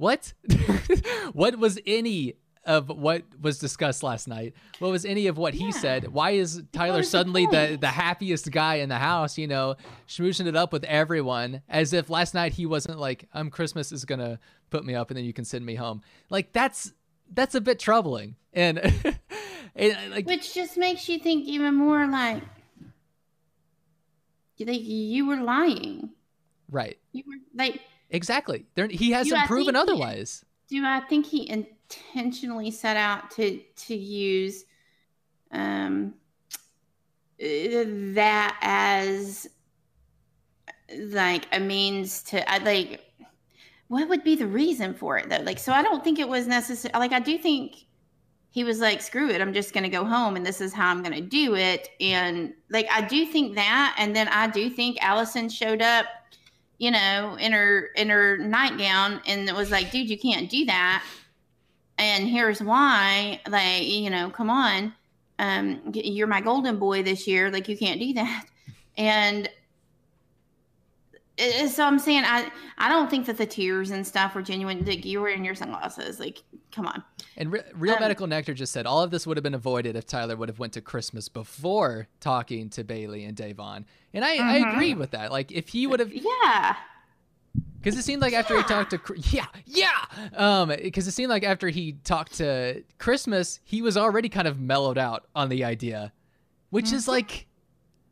what? What was any of what was discussed last night? What was any of what he said? Why is tyler was the suddenly the, the happiest guy in the house you know schmoozing it up with everyone as if last night he wasn't like um christmas is gonna put me up and then you can send me home. Like that's that's a bit troubling and, and like Which just makes you think even more like you think you were lying. right You were like Exactly. There, he hasn't proven think he- otherwise. do I think he intentionally set out to to use um uh, that as like a means to I like what would be the reason for it though like so I don't think it was necessary like I do think he was like screw it I'm just going to go home and this is how I'm going to do it and like I do think that and then I do think Allison showed up you know, in her in her nightgown and it was like, dude, you can't do that. And here's why. Like, you know, come on. Um, you're my golden boy this year. Like, you can't do that. And so I'm saying I I don't think that the tears and stuff were genuine. Like you were in your sunglasses. Like, come on. And Re- Real Um, Medical Nectar just said all of this would have been avoided if Tyler would have went to Christmas before talking to Bayleigh and Da'Vonne. And I, I Mhm. agree with that. Like if he would have, Yeah. because it seemed like after he talked to, yeah, yeah, um, because it seemed like after he talked to Christmas, he was already kind of mellowed out on the idea, which is Mm-hmm. like,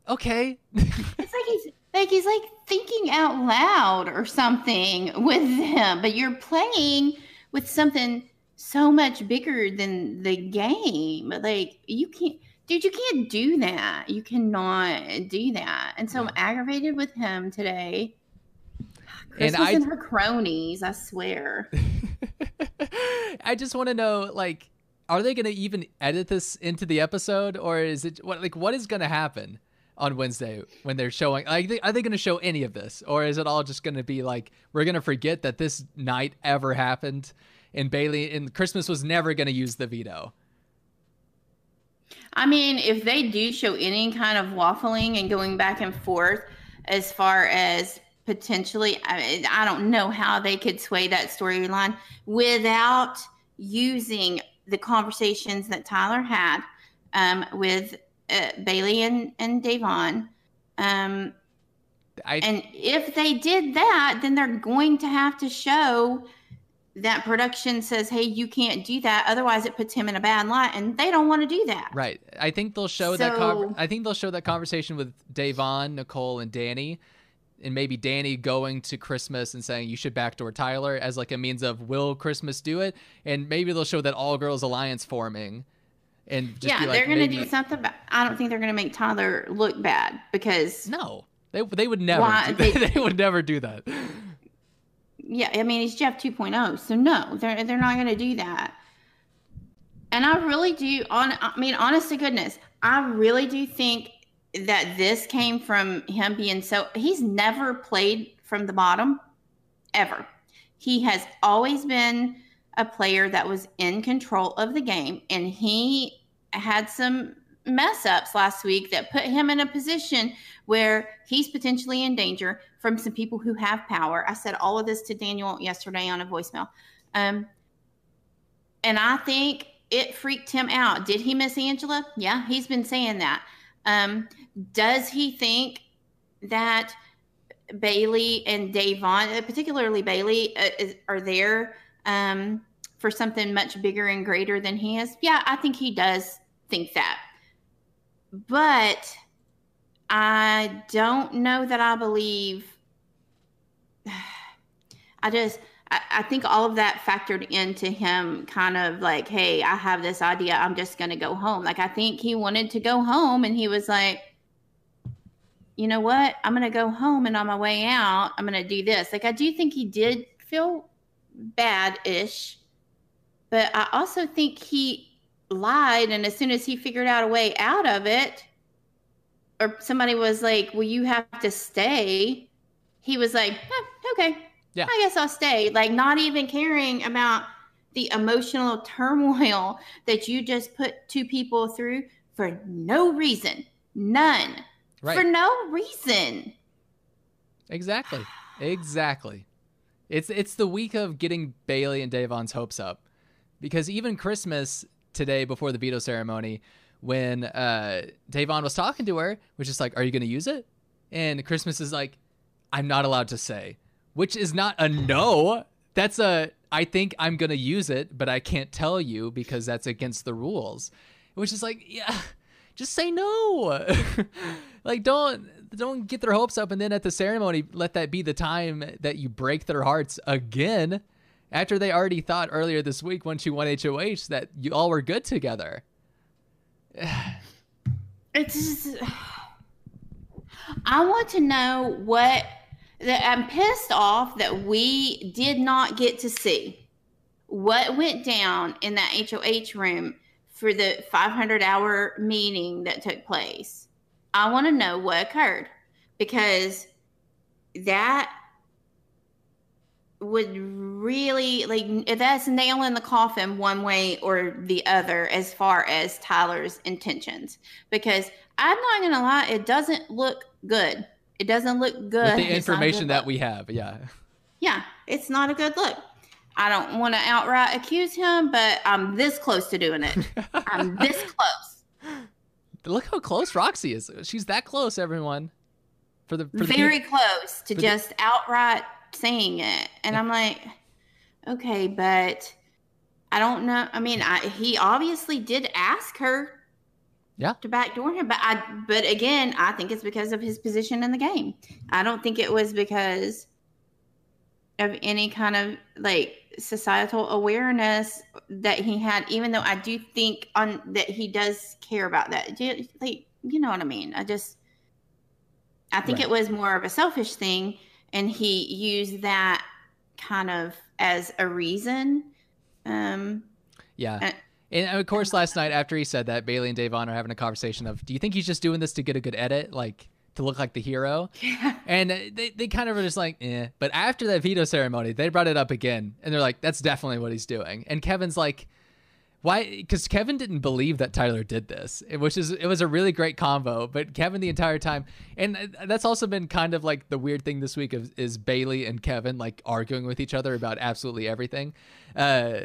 okay, It's like he's like he's like thinking out loud or something with him, but you're playing with something so much bigger than the game. Like you can't dude, you can't do that. You cannot do that. And so I'm aggravated with him today. And Christmas I- and her cronies, I swear. I just want to know, like, are they going to even edit this into the episode, or is it what, like, what is going to happen on Wednesday when they're showing? Like, are they going to show any of this, or is it all just going to be like we're going to forget that this night ever happened, and Bayleigh and Christmas was never going to use the veto? I mean, if they do show any kind of waffling and going back and forth as far as potentially, I, I don't know how they could sway that storyline without using the conversations that Tyler had um, with uh, Bayleigh and, and Da'Vonne. Um, I and if they did that, then they're going to have to show that production says, hey, you can't do that. Otherwise, it puts him in a bad light. And they don't want to do that. Right. I think they'll show that. Con- So- I think they'll show that conversation with Da'Vonne, Nicole, and Dani, and maybe Dani going to Christmas and saying you should backdoor Tyler as like a means of will Christmas do it, and maybe they'll show that all girls alliance forming, and just yeah, like, they're going to maybe- do something. But I don't think they're going to make Tyler look bad because, No, they they would never. Why- they- they would never do that. yeah, I mean, he's Jeff 2.0. So, no, they're, they're not going to do that. And I really do, on, I mean, honest to goodness, I really do think that this came from him being so, he's never played from the bottom ever. He has always been a player that was in control of the game, and he had some mess ups last week that put him in a position where he's potentially in danger from some people who have power. I said all of this to Daniel yesterday on a voicemail. Um, and I think it freaked him out. Did he miss Angela? Yeah, he's been saying that. Um, does he think that Bayleigh and Da'Vonne, uh, particularly Bayleigh, uh, is, are there um, for something much bigger and greater than he is? Yeah, I think he does think that. But I don't know that I believe. I just, I, I think all of that factored into him kind of like, hey, I have this idea. I'm just going to go home. Like, I think he wanted to go home and he was like, you know what? I'm going to go home and on my way out, I'm going to do this. Like, I do think he did feel bad ish but I also think he lied. And as soon as he figured out a way out of it, or somebody was like, Well, you have to stay, he was like, eh, Okay, Yeah. I guess I'll stay. Like, not even caring about the emotional turmoil that you just put two people through for no reason. None. Right. For no reason. Exactly. Exactly. It's it's the week of getting Bayleigh and Da'Vonne's hopes up. Because even Christmas today before the veto ceremony, when uh Da'Vonne was talking to her, was just like, Are you gonna use it? And Christmas is like, I'm not allowed to say. Which is not a no. That's a I think I'm gonna use it, but I can't tell you because that's against the rules. Which is like, yeah, just say no. like don't don't get their hopes up and then at the ceremony let that be the time that you break their hearts again after they already thought earlier this week once you won HOH that you all were good together. It's just, I want to know what I'm pissed off that we did not get to see what went down in that HOH room for the 500 hour meeting that took place. I want to know what occurred because that would really like that's nail in the coffin one way or the other as far as Tyler's intentions because I'm not gonna lie it doesn't look good it doesn't look good With the It's not a information good that look. we have, yeah. yeah it's not a good look I don't want to outright accuse him but I'm this close to doing it I'm this close Look how close Roxy is. She's that close, everyone. For the, for very peop- close to for the- just outright saying it. And i'm like okay but i don't know. I mean I, he obviously did ask her Yeah. to backdoor him but i but again i think it's because of his position in the game. I don't think it was because of any kind of like societal awareness that he had even though i do think on that he does care about that. Like you know what i mean? I just I think Right. it was more of a selfish thing, and he used that kind of as a reason. Um, Yeah. Uh, And of course, last night after he said that, Bayleigh and Da'Vonne are having a conversation of, "Do you think he's just doing this to get a good edit, like to look like the hero?" Yeah. And they they kind of were just like, "eh." But after that veto ceremony, they brought it up again, and they're like, "That's definitely what he's doing." And Kevin's like, "Why?" Because Kevin didn't believe that Tyler did this, which is it was a really great combo But Kevin the entire time, and uh, that's also been kind of like the weird thing this week of, is Bayleigh and Kevin like arguing with each other about absolutely everything. Uh,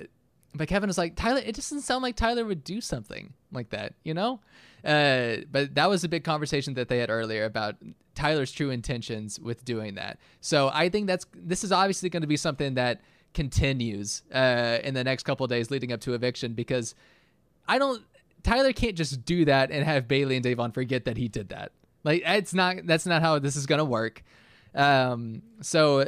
but Kevin was like, Tyler, it doesn't sound like Tyler would do something like that, you know? Uh, but that was a big conversation that they had earlier about Tyler's true intentions with doing that. So I think that's this is obviously going to be something that continues uh, in the next couple of days leading up to eviction because I don't. Tyler can't just do that and have Bayleigh and Da'Vonne forget that he did that. Like it's not. That's not how this is going to work. Um, so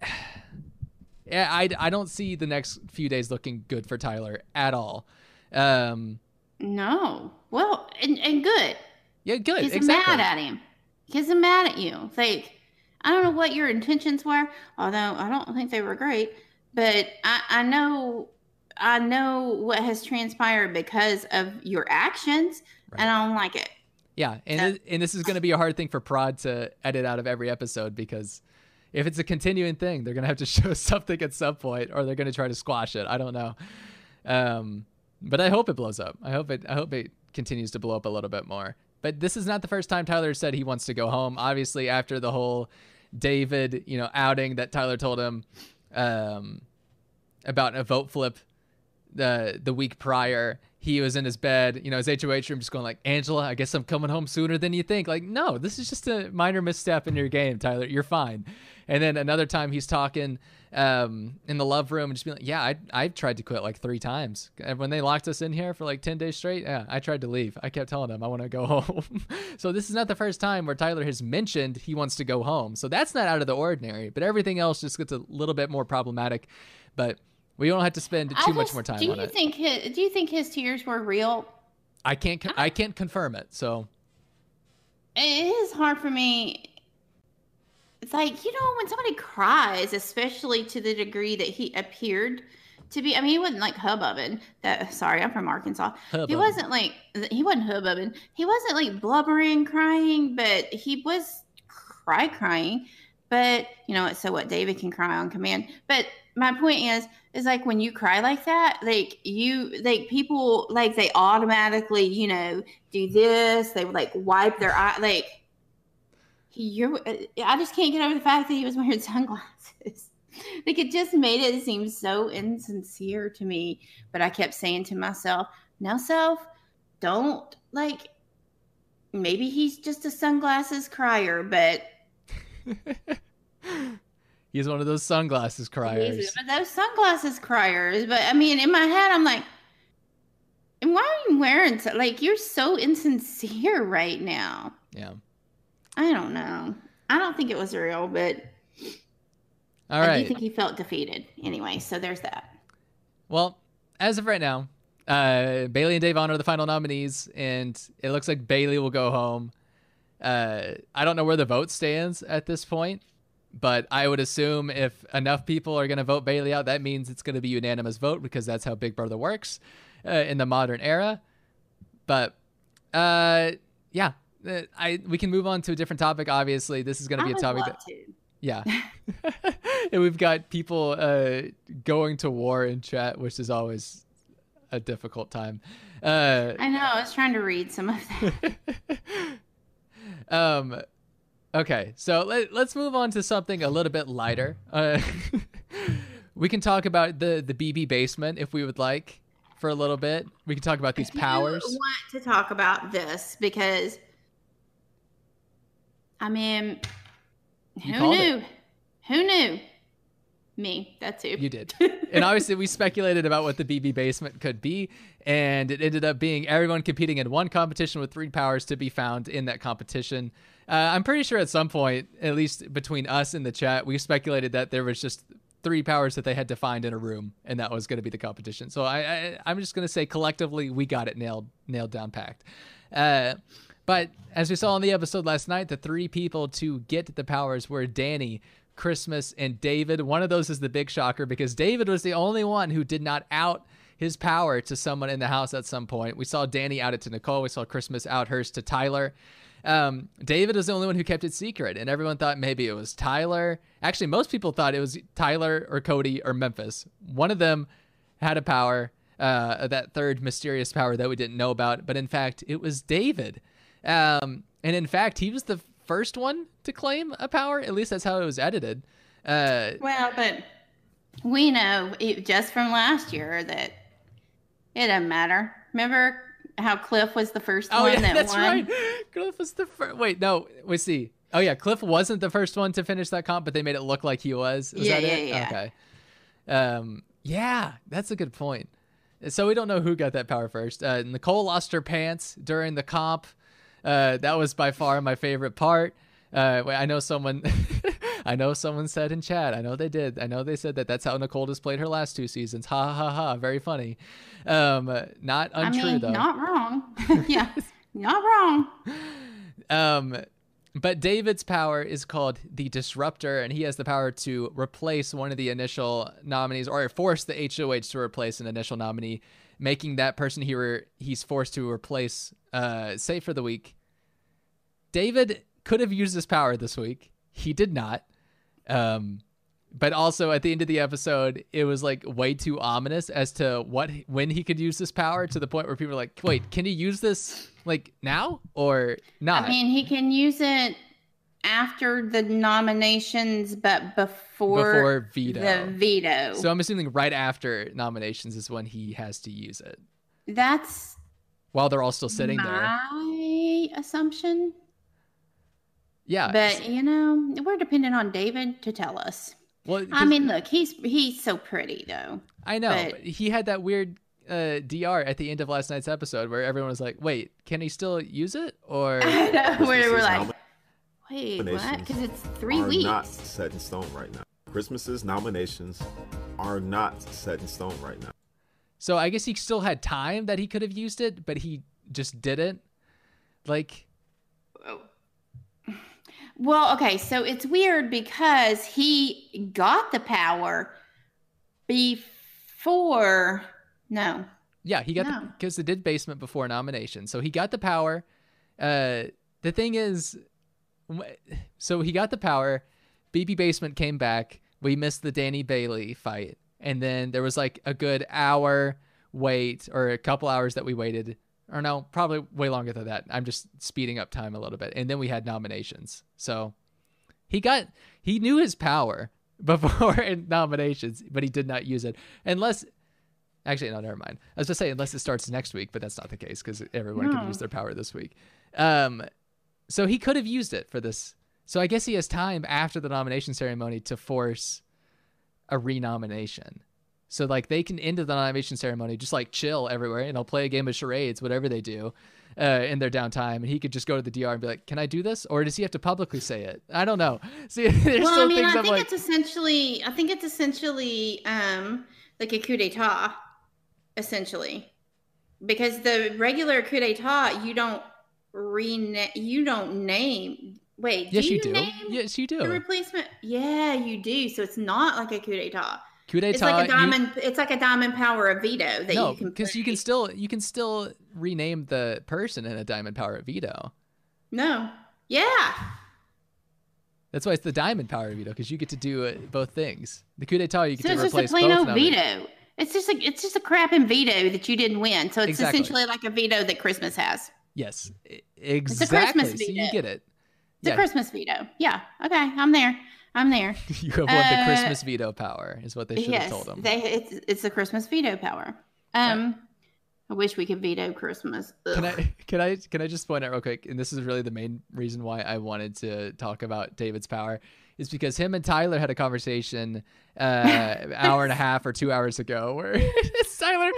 yeah, I, I don't see the next few days looking good for Tyler at all. Um, no, well, and, and good. yeah, good. He's exactly. mad at him. He's mad at you. Like, I don't know what your intentions were, although I don't think they were great. But I, I know, I know what has transpired because of your actions, and I don't like it. Yeah, and it, and this is going to be a hard thing for Prod to edit out of every episode because if it's a continuing thing, they're going to have to show something at some point, or they're going to try to squash it. I don't know. Um, but I hope it blows up. I hope it. I hope it continues to blow up a little bit more. But this is not the first time Tyler said he wants to go home. Obviously, after the whole David, you know, outing that Tyler told him um, about a vote flip the the week prior, he was in his bed, you know, his HOH room, just going like, "Angela, I guess I'm coming home sooner than you think." Like, no, this is just a minor misstep in your game, Tyler. You're fine. And then another time, he's talking um, in the love room and just being like, "Yeah, I I've tried to quit like three times. And when they locked us in here for like ten days straight, yeah, I tried to leave. I kept telling them I want to go home. so this is not the first time where Tyler has mentioned he wants to go home. So that's not out of the ordinary. But everything else just gets a little bit more problematic. But we don't have to spend I too much more time Do on you it. think his, Do you think his tears were real? I can't I can't confirm it. So it is hard for me. It's like, you know, when somebody cries, especially to the degree that he appeared to be. I mean, he wasn't like hubbubbing. That sorry, I'm from Arkansas. He Hubbubbing. wasn't like he wasn't hubbubbing. He wasn't like blubbering, crying, but he was cry crying. But you know, it's so what? David can cry on command. But my point is, is like when you cry like that, like you, like people, like they automatically, you know, do this. They like wipe their eye, like. You're, uh, I just can't get over the fact that he was wearing sunglasses. like it just made it seem so insincere to me. But I kept saying to myself, "Now, self, don't like." Maybe he's just a sunglasses crier, but He's one of those sunglasses criers. He's one of those sunglasses criers. But I mean, in my head, I'm like, and why are you wearing so, like you're so insincere right now? Yeah. I don't know. I don't think it was real, but All I do think he felt defeated. Anyway, so there's that. Well, as of right now, uh, Bayleigh and Da'Vonne are the final nominees, and it looks like Bayleigh will go home. Uh, I don't know where the vote stands at this point, but I would assume if enough people are going to vote Bayleigh out, that means it's going to be unanimous vote because that's how Big Brother works uh, in the modern era. But uh, yeah, I we can move on to a different topic. Obviously, this is going to be a topic that to. yeah. and we've got people uh, going to war in chat, which is always a difficult time. Uh, I know. I was trying to read some of that. um, okay, so let, let's move on to something a little bit lighter. Uh, we can talk about the, the BB basement if we would like for a little bit. We can talk about these powers. want to talk about this because, I mean, You who called it. knew? Who knew? Me. That's who. You did. and obviously, we speculated about what the BB basement could be, and it ended up being everyone competing in one competition with three powers to be found in that competition. Uh, I'm pretty sure at some point, at least between us in the chat, we speculated that there was just three powers that they had to find in a room, and that was going to be the competition. So I, I I'm just going to say collectively we got it nailed nailed down packed. Uh, but as we saw in the episode last night, the three people to get the powers were Dani, Christmas, and David. One of those is the big shocker because David was the only one who did not out his power to someone in the house at some point. We saw Dani out it to Nicole. We saw Christmas out hers to Tyler. Um, David was the only one who kept it secret, and everyone thought maybe it was Tyler. Actually, most people thought it was Tyler or Cody or Memphis. One of them had a power, uh, that third mysterious power that we didn't know about, but in fact, it was David. Um, and in fact, he was the first one to claim a power. At least that's how it was edited. Uh, Well, but we know it, just from last year that it doesn't matter. Remember how Cliff was the first oh one yeah, that that's won? right. Cliff was the first. Wait, no, we see. Oh yeah, Cliff wasn't the first one to finish that comp, but they made it look like he was. Was Yeah, that yeah, it? yeah. Okay. Um, yeah, that's a good point. So we don't know who got that power first. Uh, Nicole lost her pants during the comp. Uh, that was by far my favorite part. Uh, I know someone. I know someone said in chat. I know they did. I know they said that that's how Nicole has played her last two seasons. Ha ha ha! Very funny. Um, not I untrue mean, though. not wrong. yeah, not wrong. Um, but David's power is called the Disruptor, and he has the power to replace one of the initial nominees, or force the HOH to replace an initial nominee, making that person he re- he's forced to replace uh, safe for the week. David could have used this power this week. He did not. Um, but also at the end of the episode, it was like way too ominous as to what when he could use this power to the point where people were like, "Wait, can he use this like now or not?" I mean, he can use it after the nominations, but before, Before veto. The veto. so I'm assuming right after nominations is when he has to use it That's while they're all still sitting there. my assumption. Yeah, But you know, we're dependent on David to tell us. well, I 'cause mean, look, he's he's so pretty though. I know but- but he had that weird uh, DR at the end of last night's episode where everyone was like, "Wait, can he still use it?" Or I know, where we're like, nomi- wait, what? nominations Because it's three are weeks. not set in stone right now. Christmas's nominations are not set in stone right now. so I guess he still had time that he could have used it, but he just didn't. Like, Well, okay, so it's weird because he got the power before. No. Yeah, he got No. because it did basement before nomination, so he got the power. Uh, the thing is, wh- so he got the power. BB Basement came back. We missed the Dani Bayleigh fight, and then there was like a good hour wait or a couple hours that we waited, or no, probably way longer than that. I'm just speeding up time a little bit, and then we had nominations. So he got he knew his power before in nominations, but he did not use it unless Actually, no, never mind. I was just saying, unless it starts next week, but that's not the case because everyone can use their power this week. Um, so he could have used it for this. So I guess he has time after the nomination ceremony to force a renomination. So like they can end the nomination ceremony, just like chill everywhere, and I'll play a game of charades, whatever they do, uh, in their downtime, and he could just go to the DR and be like, "Can I do this?" Or does he have to publicly say it? I don't know. See, there's well, I mean, things I think like, it's essentially, I think it's essentially um, like a coup d'état, essentially, because the regular coup d'état, you don't rename, you don't name. Wait, yes, do you, you, do. name Yes, you do. the replacement? Yeah, you do. So it's not like a coup d'état. Coup d'état. It's like a you- diamond. it's like a diamond power of veto that no, you can. because you can still you can still rename the person in a diamond power of veto. No. Yeah. That's why it's the diamond power of veto because you get to do uh, both things. The coup d'état you get So to it's just a replace plain both. old veto. It's just a it's just a crap and veto that you didn't win. So it's Exactly. essentially like a veto that Christmas has. Yes, exactly. Christmas So you get it. It's Yeah. a Christmas veto. Yeah. Okay. I'm there. I'm there. you have won the Uh, Christmas veto power, is what they should yes. have told them. They it's it's the Christmas veto power. Um I wish we could veto Christmas. Can I can I can I just point out real quick, and this is really the main reason why I wanted to talk about David's power, is because him and Tyler had a conversation uh hour and a half or two hours ago where Tyler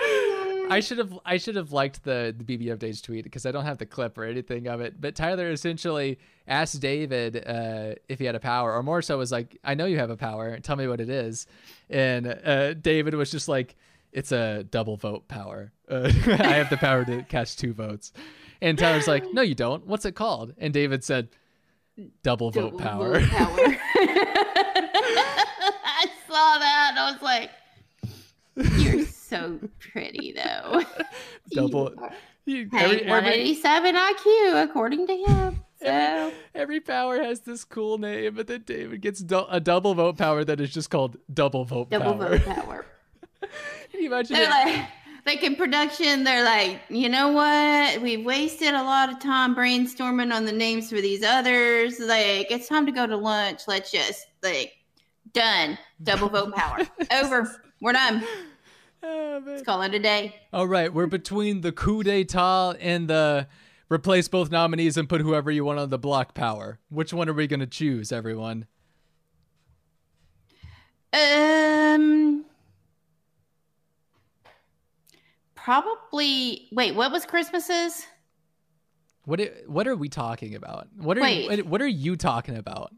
I should have I should have liked the the BB updates tweet because I don't have the clip or anything of it. But Tyler essentially asked David uh, if he had a power, or more so was like, "I know you have a power. Tell me what it is." And uh, David was just like, "It's a double vote power. Uh, I have the power to cast two votes." And Tyler's like, "No, you don't. What's it called?" And David said, "Double vote power." vote power. I saw that. I was like, "You're so pretty, though." Double. You Hey, every, every, 187 IQ, according to him. So every power has this cool name, but then David gets a double vote power that is just called double vote power. double power. vote power. Can you imagine They're it? like, like in production, they're like, you know what? We've wasted a lot of time brainstorming on the names for these others. Like, it's time to go to lunch. Let's just like done. Double vote power. Over. We're done. Oh. Let's call it a day. All right, we're between the coup d'état and the replace both nominees and put whoever you want on the block power. Which one are we going to choose, everyone? Um, probably. Wait, what was Christmas's? What what are we talking about? What are Wait. what are you talking about?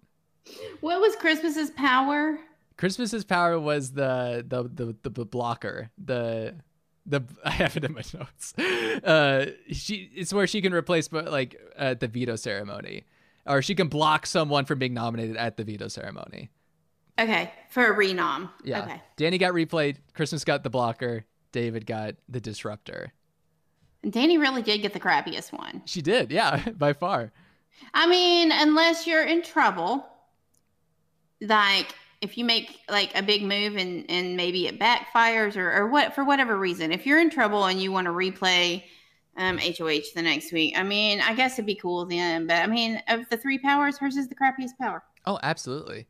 What was Christmas's power? Christmas's power was the the the, the, the blocker. The the I have it in my notes. Uh, she it's where she can replace, but like at the veto ceremony, or she can block someone from being nominated at the veto ceremony. Okay, for a renom. Yeah. Okay. Dani got replayed. Christmas got the blocker. David got the disruptor. And Dani really did get the crappiest one. She did, yeah, by far. I mean, unless you're in trouble, like if you make like a big move and and maybe it backfires or or what for whatever reason, if you're in trouble and you want to replay um HOH the next week, I mean, I guess it'd be cool then. But I mean, of the three powers, hers is the crappiest power. Oh, absolutely.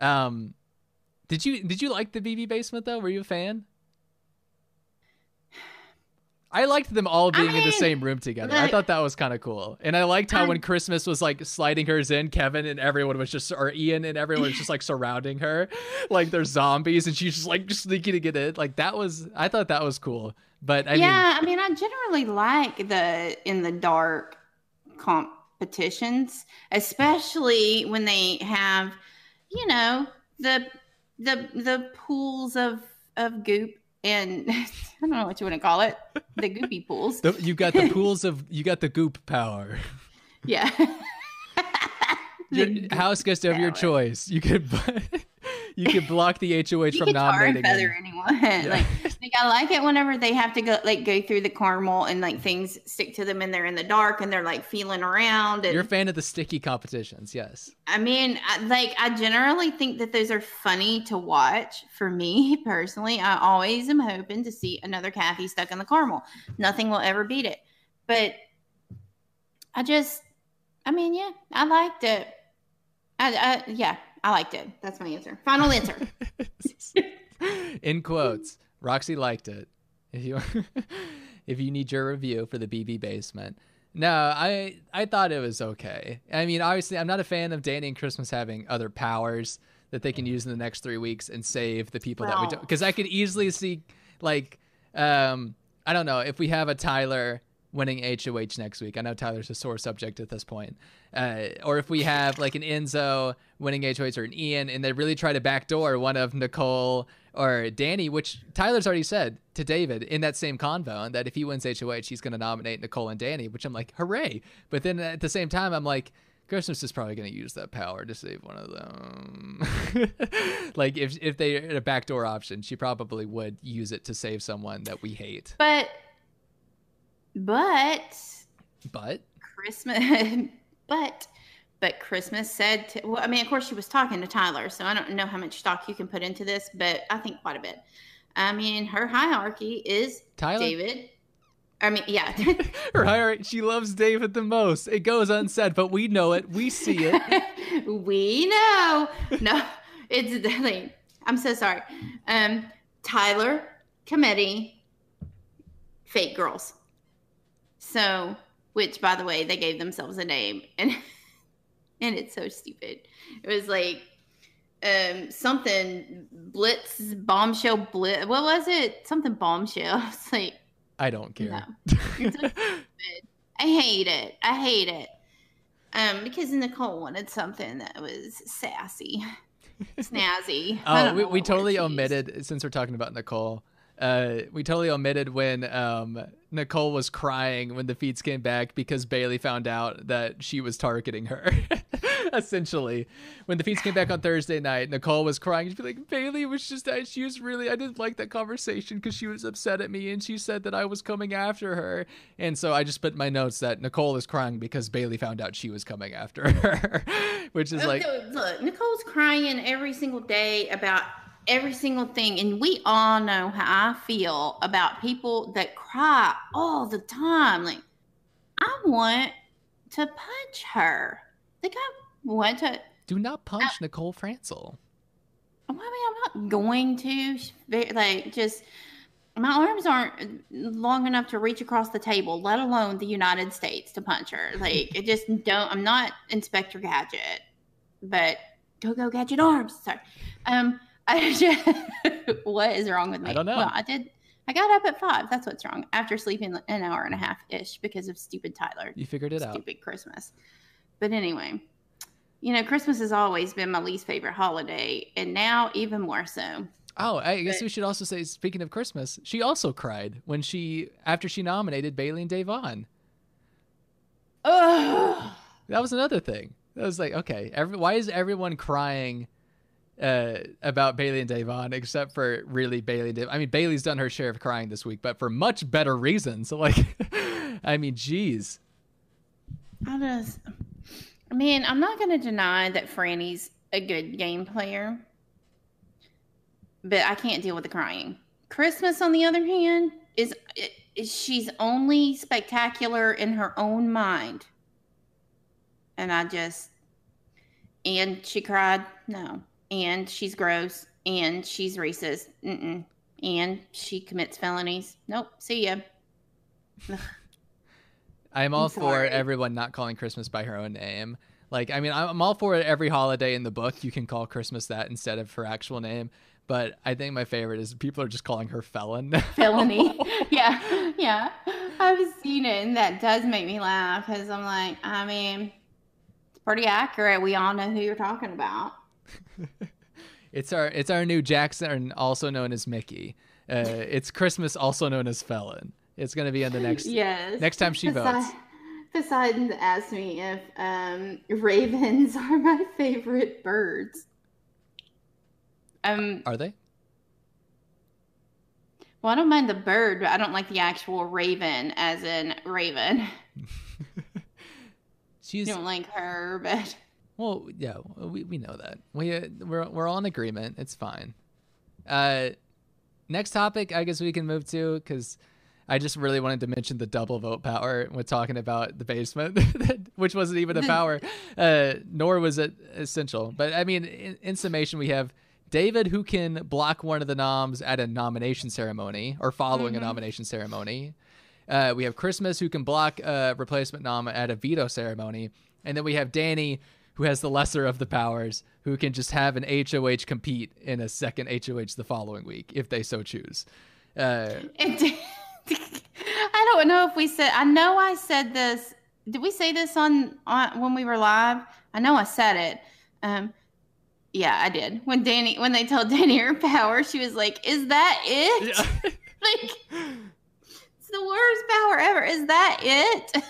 Um, did you did you like the BB basement though? Were you a fan? I liked them all being in the same room together. I thought that was kind of cool, and I liked how I- when Christmas was like sliding hers in, Kevin and everyone was just, or Ian and everyone was just like surrounding her, like they're zombies, and she's just like just sneaking to get in. Like that was, I thought that was cool. But I mean, yeah, I mean, I generally like the in the dark competitions, especially when they have, you know, the the the pools of of goop and I don't know what you want to call it, the goopy pools. the, you got the pools of, you got the goop power. Yeah. Your house guest of your choice. You could, you could block the HOH you from could tar and nominating. feather anyone. Like they I like it whenever they have to go like go through the caramel and like things stick to them and they're in the dark and they're like feeling around. And You're a fan of the sticky competitions, yes. I mean, I, like I generally think that those are funny to watch. For me personally, I always am hoping to see another Kathy stuck in the caramel. Nothing will ever beat it. But I just, I mean, yeah, I liked it. I, I yeah, I liked it. That's my answer. Final answer. in quotes, Roxy liked it. If you if you need your review for the BB basement. No, I I thought it was okay. I mean, obviously I'm not a fan of Dani and Christmas having other powers that they can use in the next 3 weeks and save the people that we don't cuz I could easily see like um I don't know, if we have a Tyler winning HOH next week. I know Tyler's a sore subject at this point. Uh, or if we have like an Enzo winning HOH or an Ian and they really try to backdoor one of Nicole or Dani, which Tyler's already said to David in that same convo, and that if he wins HOH, he's going to nominate Nicole and Dani, which I'm like, hooray. But then at the same time, I'm like, Christmas is probably going to use that power to save one of them. like if if they had a backdoor option, she probably would use it to save someone that we hate. But but But Christmas but but Christmas said to, well, I mean, of course she was talking to Tyler, so I don't know how much stock you can put into this, but I think quite a bit. I mean, her hierarchy is Tyler? David. I mean, yeah. her hierarchy, she loves David the most. It goes unsaid, but we know it. We see it. we know. No, it's like I'm so sorry. Um, Tyler, committee, fake girls. So, which by the way, they gave themselves a name and and it's so stupid. It was like um something blitz bombshell blitz what was it something bombshell it's like I don't care. no. It's so i hate it i hate it um because nicole wanted something that was sassy snazzy oh, we, we totally word to use. omitted since we're talking about Nicole. Uh, we totally omitted when um, Nicole was crying when the feeds came back because Bayleigh found out that she was targeting her. Essentially, when the feeds came back on Thursday night, Nicole was crying. She'd be like, "Bayleigh was just she was really I didn't like that conversation because she was upset at me and she said that I was coming after her." And so I just put in my notes that Nicole is crying because Bayleigh found out she was coming after her, which is like look, Nicole's crying every single day about every single thing, and we all know how I feel about people that cry all the time. Like, I want to punch her. Like, I want to. Do not punch Nicole Franzel. I mean, I'm not going to. Like, just my arms aren't long enough to reach across the table, let alone the United States to punch her. Like, it just don't. I'm not Inspector Gadget, but go go Gadget arms. Sorry. Um, I just what is wrong with me? I don't know. Well, I did. I got up at five. That's what's wrong. After sleeping an hour and a half ish because of stupid Tyler You figured it out. stupid Christmas. But anyway, you know, Christmas has always been my least favorite holiday, and now even more so. Oh, I guess But- we should also say, speaking of Christmas, she also cried when she, after she nominated Bayleigh and Da'Vonne. Ugh. That was another thing. That was like, okay, every, why is everyone crying uh, about Bayleigh and Da'Vonne except for really Bayleigh? and Dav- I mean, Bayleigh's done her share of crying this week, but for much better reasons. Like, I mean, geez. I just, I mean, I'm not going to deny that Franny's a good game player, but I can't deal with the crying. Christmas, on the other hand, is is she's only spectacular in her own mind, and I just, and she cried, no, and she's gross, and she's racist, mm-mm, and she commits felonies. Nope, see ya. I'm all I'm for everyone not calling Christmas by her own name. Like, I mean, I'm I'm all for every holiday in the book. You can call Christmas that instead of her actual name. But I think my favorite is people are just calling her Felon. felony. yeah, yeah. I've seen it, and that does make me laugh because I'm like, I mean, it's pretty accurate. We all know who you're talking about. It's our it's our new Jackson, also known as Mickey. Uh, it's Christmas, also known as Felon. It's gonna be on the next. Yes. Next time she votes. Poseidon asked me if um, ravens are my favorite birds. Um, Are they? Well, I don't mind the bird, but I don't like the actual raven, as in raven. She's You don't like her, but well, yeah, we, we know that. We uh, we're we're all in agreement. It's fine. Uh, next topic, I guess we can move to because I just really wanted to mention the double vote power with talking about the basement, which wasn't even a power, uh, nor was it essential. But I mean, in, in summation, we have David who can block one of the noms at a nomination ceremony or following a nomination ceremony. Uh, we have Christmas who can block a replacement nom at a veto ceremony, and then we have Dani who has the lesser of the powers who can just have an HOH compete in a second HOH the following week if they so choose. Uh, I don't know if we said. I know I said this. Did we say this on, on when we were live? I know I said it. Um, yeah, I did. When Dani, when they told Dani her power, she was like, "Is that it?" like, it's the worst power ever. Is that it?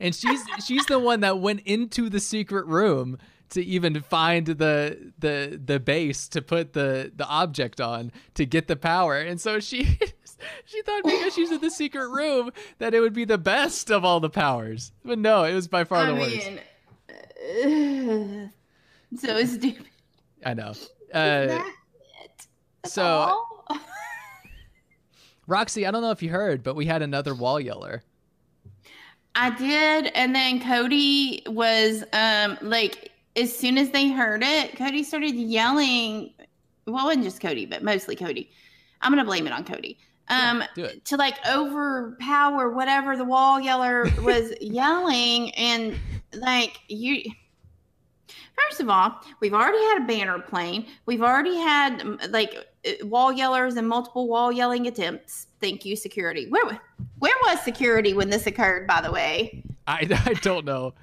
And she's she's the one that went into the secret room to even find the the the base to put the the object on to get the power. And so she she thought because she's in the secret room that it would be the best of all the powers. But no it was by far I the worst. mean, uh, so stupid. i know. Uh? So- roxy i don't know if you heard but we had another wall yeller I did, and then Cody was um like as soon as they heard it, Cody started yelling. Well, it wasn't just Cody, but mostly Cody. I'm gonna blame it on Cody. Um, it. to like overpower whatever the wall yeller was yelling, and like you. First of all, we've already had a banner plane. We've already had like wall yellers and multiple wall yelling attempts. Thank you, security. Where where was security when this occurred? By the way, i i don't know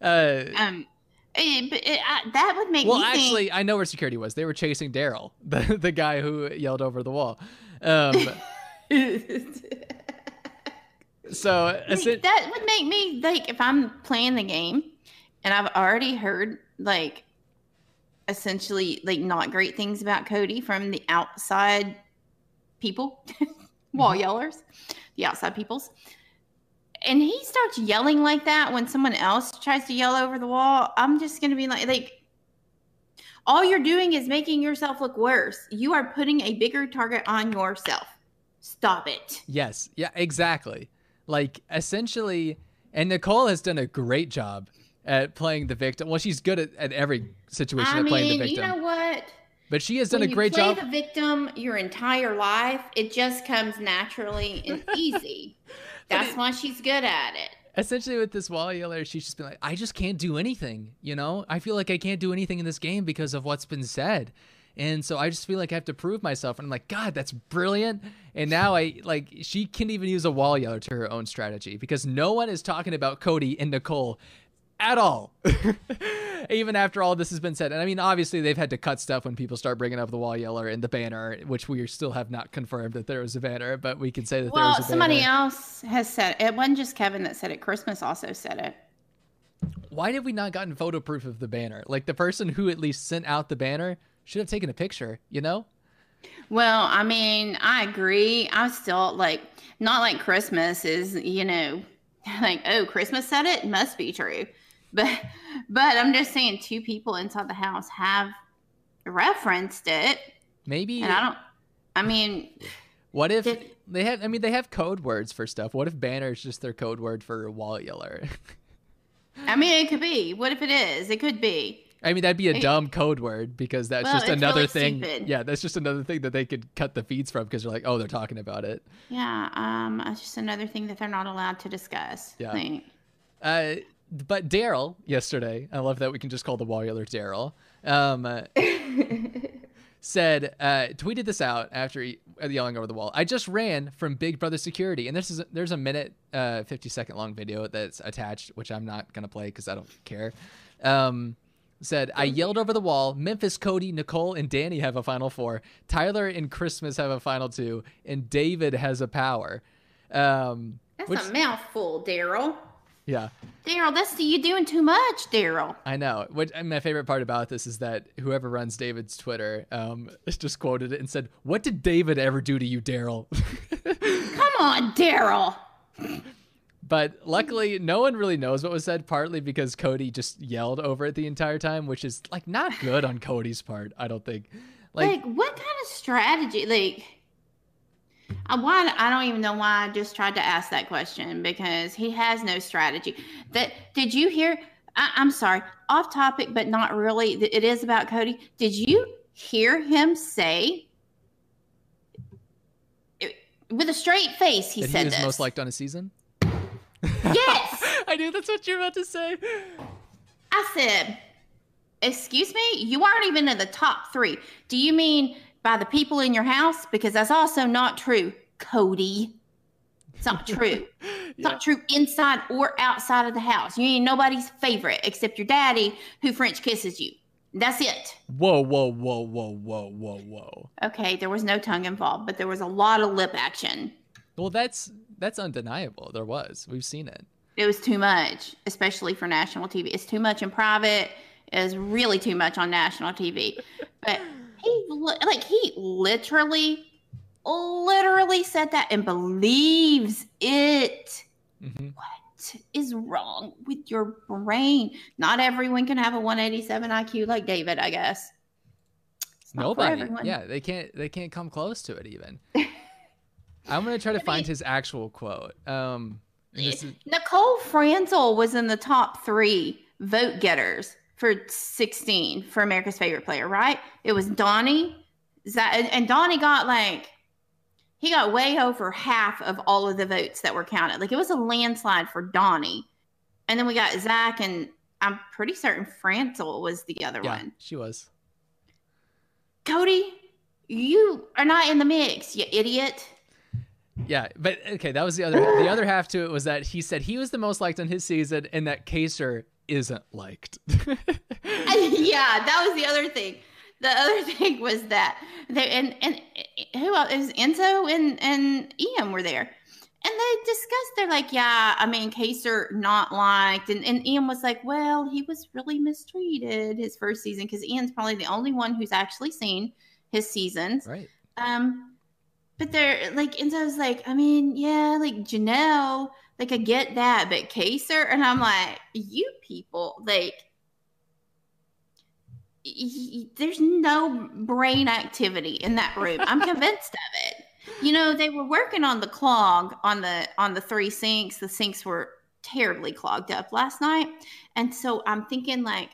uh um, it, but it, I, that would make well me actually i know where security was they were chasing daryl the the guy who yelled over the wall um think. so I mean, that would make me like if I'm playing the game and I've already heard like essentially like not great things about Cody from the outside people, wall mm-hmm. yellers, the outside peoples. And he starts yelling like that when someone else tries to yell over the wall. I'm just gonna be like, like, all you're doing is making yourself look worse. You are putting a bigger target on yourself. Stop it. Yes. Yeah, exactly. Like essentially and Nicole has done a great job at playing the victim. Well, she's good at, at every situation I at playing mean, the victim. you know what? but she has done when a great you play job. the victim your entire life, it just comes naturally and easy. That's why she's good at it. Essentially with this wall yeller, she's just been like, I just can't do anything, you know? I feel like I can't do anything in this game because of what's been said. And so I just feel like I have to prove myself. And I'm like, God, that's brilliant. And now I like she can't even use a wall yeller to her own strategy because no one is talking about Cody and Nicole at all. even after all this has been said. And I mean, obviously they've had to cut stuff when people start bringing up the wall yeller and the banner, which we still have not confirmed that there was a banner, but we can say that there Well, was a somebody banner. else has said it. It wasn't just Kevin that said it. Christmas also said it. Why did we not gotten photo proof of the banner? Like the person who at least sent out the banner should have taken a picture, you know? Well, I mean, I agree. I'm still like not like Christmas is, you know, like oh, Christmas said it must be true. But but I'm just saying two people inside the house have referenced it Maybe and I don't I mean, what if Did- they have I mean they have code words for stuff. What if banner is just their code word for wall yeller? I mean it could be. What if it is? It could be. I mean that'd be a dumb code word because that's Well, just another really thing. stupid. Yeah, that's just another thing that they could cut the feeds from because they're like, oh, they're talking about it. Yeah, um, it's just another thing that they're not allowed to discuss. Yeah. Like, Uh, but Daryl yesterday, I love that we can just call the wall yeller Daryl. Um, said uh, tweeted this out after he, uh, yelling over the wall. I just ran from Big Brother security, and this is there's a minute, uh, fifty second long video that's attached, which I'm not gonna play because I don't care. Um, said I yelled over the wall. Memphis, Cody, Nicole, and Dani have a final four. Tyler and Christmas have a final two, and David has a power. Um, that's which a mouthful, Daryl. Yeah. Daryl, that's the, you doing too much, Daryl. I know. What and my favorite part about this is that whoever runs David's Twitter um, just quoted it and said, "What did David ever do to you, Daryl?" Come on, Daryl. but luckily, no one really knows what was said. Partly because Cody just yelled over it the entire time, which is like not good on Cody's part. I don't think. Like, Like, what kind of strategy? Like, Uh, why I don't even know why I just tried to ask that question because he has no strategy. That did you hear? I, I'm sorry, off topic, but not really. It is about Cody. Did you hear him say? it- With a straight face, he that said he was this. most liked on a season. yes, I knew that's what you're about to say. I said, Excuse me, you aren't even in the top three. Do you mean by the people in your house? Because that's also not true, Cody. It's not true. It's Yeah. not true inside or outside of the house. You ain't nobody's favorite except your daddy who French kisses you. That's it. Whoa, whoa, whoa, whoa, whoa, whoa, whoa. Okay, there was no tongue involved, but there was a lot of lip action. Well, that's that's undeniable. There was. We've seen it. It was too much, especially for national TV. It's too much in private. It's really too much on national TV. But he, li- like, he literally, literally said that and believes it. hmm What is wrong with your brain? Not everyone can have a 187 IQ like David, I guess. Nobody. Yeah, they can't. They can't come close to it even. I'm gonna try to find his actual quote. Um, is, Nicole Franzel was in the top three vote getters for 16 for America's favorite player, right? It was Donny. Zach, and- and Donny got like, he got way over half of all of the votes that were counted. Like it was a landslide for Donny. And then we got Zach, and I'm pretty certain Franzel was the other yeah, one. she was. Cody, you are not in the mix, you idiot. Yeah, but okay, that was the other. The other half to it was that he said he was the most liked on his season, and that Kaysar isn't liked. yeah, that was the other thing. The other thing was that they and and who else? Was Enzo and and Ian were there, and they discussed. They're like, yeah, I mean, Kaysar not liked, and and Ian was like, well, he was really mistreated his first season because Ian's probably the only one who's actually seen his seasons. right. Um, but they're like Enzo's like, I mean, yeah, like Janelle, like I get that, but Kaysar, and I'm like, you people, like, y- there's no brain activity in that room. I'm convinced of it. You know, they were working on the clog on the on the three sinks. The sinks were terribly clogged up last night, and so I'm thinking like.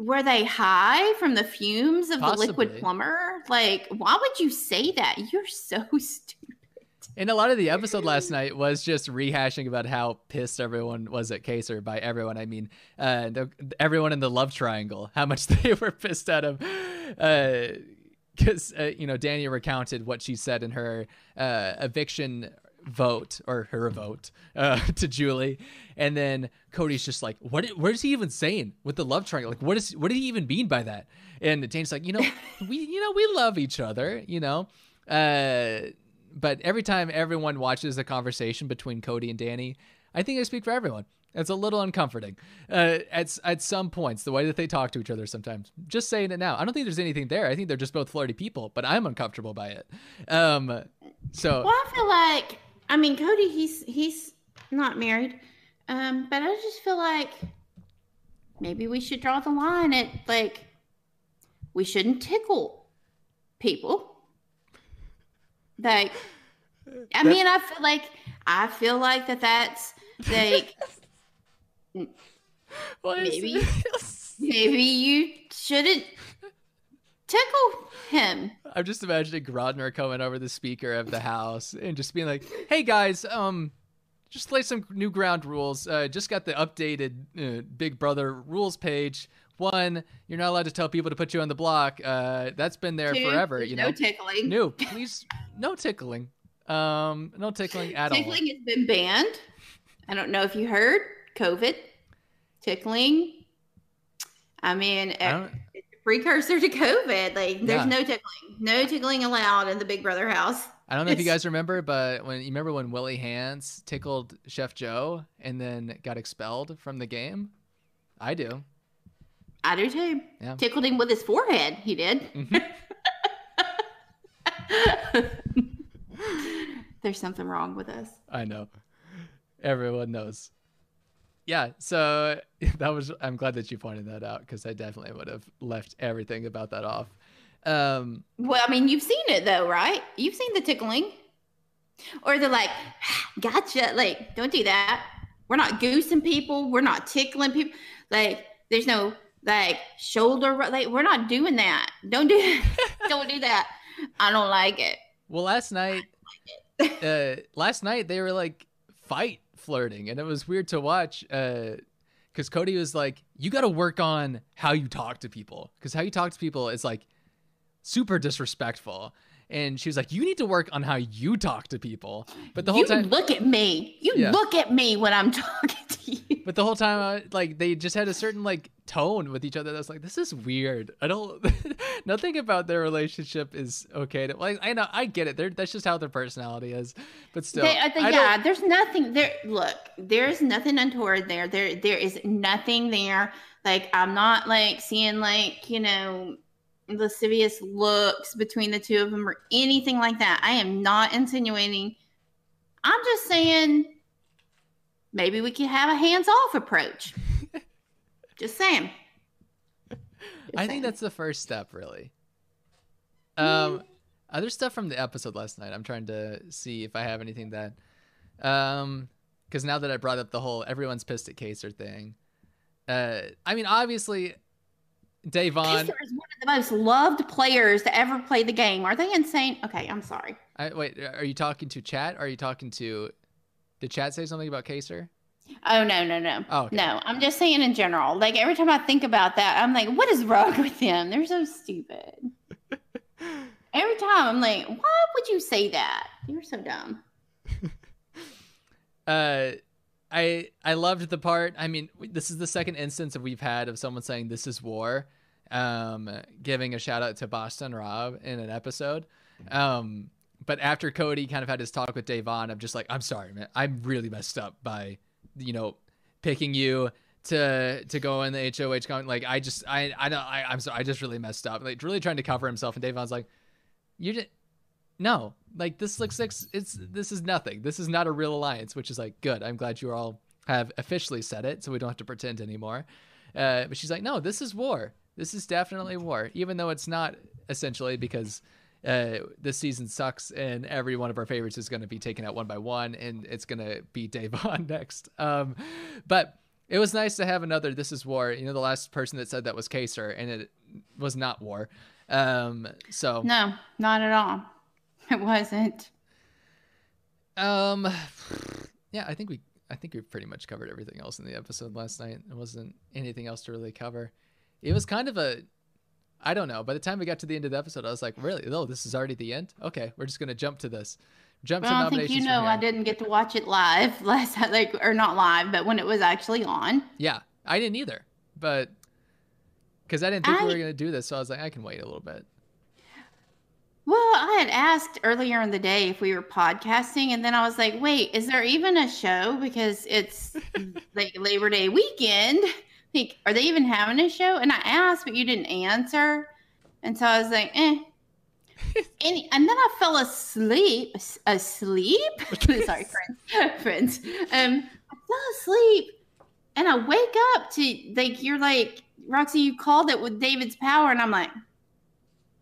Were they high from the fumes of the liquid plumber? Like, why would you say that? You're so stupid. And a lot of the episode last night was just rehashing about how pissed everyone was at Kaysar. By everyone, I mean uh, the, everyone in the love triangle. How much they were pissed at him. Because uh, you know, Dani recounted what she said in her uh, eviction vote or her vote uh, to Julie, and then Cody's just like, "What? What is he even saying with the love triangle? Like, what is? What did he even mean by that?" And Dani's like, "You know, we, you know, we love each other. You know." But every time everyone watches the conversation between Cody and Dani, I think I speak for everyone. It's a little uncomforting uh, at at some points. The way that they talk to each other sometimes. Just saying it now. I don't think there's anything there. I think they're just both flirty people, but I'm uncomfortable by it. Um, so Well, I feel like, I mean, Cody, he's he's not married, um, but I just feel like maybe we should draw the line at like we shouldn't tickle people. Like, I mean, I feel like I feel like that that's like maybe- maybe you shouldn't tickle him. I'm just imagining Grodner coming over the speaker of the house and just being like, "Hey guys, um, just lay some new ground rules. Uh, just got the updated uh, Big Brother rules page. One, you're not allowed to tell people to put you on the block. Uh, that's been there Two, forever. You no know, tickling. no, please, no tickling. Um, no tickling at all. Tickling has been banned. I don't know if you heard COVID. Tickling. I mean, I it's a precursor to COVID. Like, there's Yeah. no tickling. No tickling allowed in the Big Brother house. I don't know if you guys remember, but when you remember when Willie Hantz tickled Chef Joe and then got expelled from the game? I do. I do too. Yeah. Tickled him with his forehead. He did. Mhm. There's something wrong with us. I know. Everyone knows. Yeah, so that was I'm glad that you pointed that out because I definitely would have left everything about that off. Um Well, I mean, you've seen it though, right? You've seen the tickling. Or they're like, gotcha. Like, don't do that. We're not goosing people. We're not tickling people. Like, there's no like shoulder. Like, we're not doing that. Don't do. don't do that. I don't like it. well last night uh last night they were like fight flirting and it was weird to watch uh because Cody was like, you got to work on how you talk to people because how you talk to people is like super disrespectful. And she was like, you need to work on how you talk to people. But the whole you time, look at me. You Yeah. look at me when I'm talking to you. but the whole time, I, like they just had a certain like tone with each other. That's like, this is weird. I don't. nothing about their relationship is okay. To, like I know, I get it. They're, that's just how their personality is. But still, They- uh, I think, yeah, there's nothing there. Look, there's nothing untoward there. There, there is nothing there. Like I'm not like seeing like you know lascivious looks between the two of them or anything like that. I am not insinuating. I'm just saying maybe we could have a hands-off approach. just saying. Just I saying. think that's the first step, really. Um, other stuff from the episode last night. I'm trying to see if I have anything that, um, because now that I brought up the whole everyone's pissed at Kaysar thing, uh, I mean, obviously, Da'Vonne. Kaysar is one of the most loved players to ever play the game. Are they insane? Okay, I'm sorry. I, wait, are you talking to chat? Are you talking to? Did chat say something about Kaysar? Oh no, no, no. Oh, okay. No, I'm just saying in general. Like every time I think about that, I'm like, what is wrong with them? They're so stupid. every time I'm like, why would you say that? You're so dumb. uh i i loved the part. I mean this is the second instance that we've had of someone saying this is war um giving a shout out to boston rob in an episode. Um but after cody kind of had his talk with da'vonne i'm just like i'm sorry man. I'm really messed up by you know picking you to to go in the hoh con- like i just i i know I, i'm sorry i just really messed up. Like really trying to cover himself and da'vonne's like you just no like this looks like it's this is nothing. This is not a real alliance which is like good. I'm glad you all have officially said it so we don't have to pretend anymore. Uh, but she's like no this is war. This is definitely war even though it's not essentially because uh, this season sucks and every one of our favorites is going to be taken out one by one and it's going to be Da'Vonne next. Um, but it was nice to have another this is war you know the last person that said that was Kaysar and it was not war. Um, so No, not at all. It wasn't. Um, yeah, I think we, I think we pretty much covered everything else in the episode last night. There wasn't anything else to really cover. It was kind of a, I don't know. By the time we got to the end of the episode, I was like, really? Oh, this is already the end. Okay, we're just gonna jump to this. Jump Well, to I don't think you know I didn't get to watch it live last like or not live, but when it was actually on. Yeah, I didn't either, but because I didn't think we were gonna do this, so I was like, I can wait a little bit. Well, I had asked earlier in the day if we were podcasting, and then I was like, wait, is there even a show? Because it's like Labor Day weekend. Like, are they even having a show? And I asked, but you didn't answer. And so I was like, eh. and, and then I fell asleep. Asleep? Sorry, friends. friends. Um, I fell asleep, and I wake up to like you're like Roxy. You called it with David's power, and I'm like,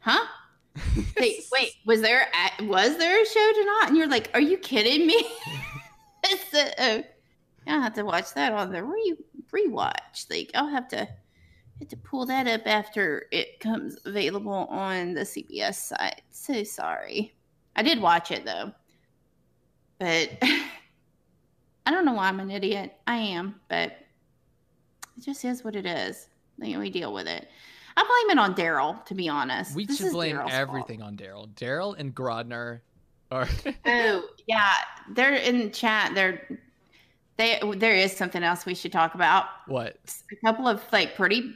huh? Wait, wait, was there a, was there a show tonight? And you're like, are you kidding me? it's a, uh, I'll have to watch that on the re rewatch. Like I'll have to have to pull that up after it comes available on the CBS site. So sorry. I did watch it though. But I don't know why I'm an idiot. I am, but it just is what it is. Like, we deal with it. I blame it on Daryl, to be honest. We This should is blame Daryl's fault. everything on Daryl. Daryl and Grodner are. Oh yeah, they're in chat. They're they. There is something else we should talk about. what? A couple of like pretty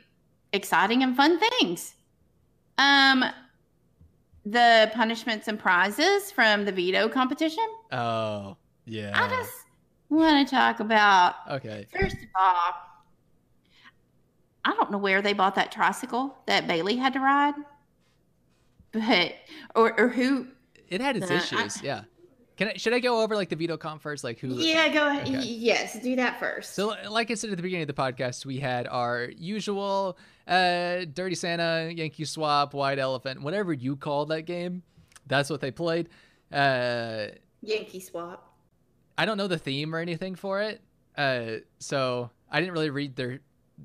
exciting and fun things. Um, the punishments and prizes from the veto competition. Oh, yeah. I just want to talk about Okay. first of all. I don't know where they bought that tricycle that Bayleigh had to ride, but or or who. It had its Uh, I- issues. yeah. Can I, should I go over like the veto comp first? Like who? Yeah, go ahead. Okay. Yes, do that first. So, like I said at the beginning of the podcast, we had our usual uh, Dirty Santa, Yankee Swap, White Elephant, whatever you call that game. That's what they played. Uh, Yankee swap. I don't know the theme or anything for it, uh, so I didn't really read their.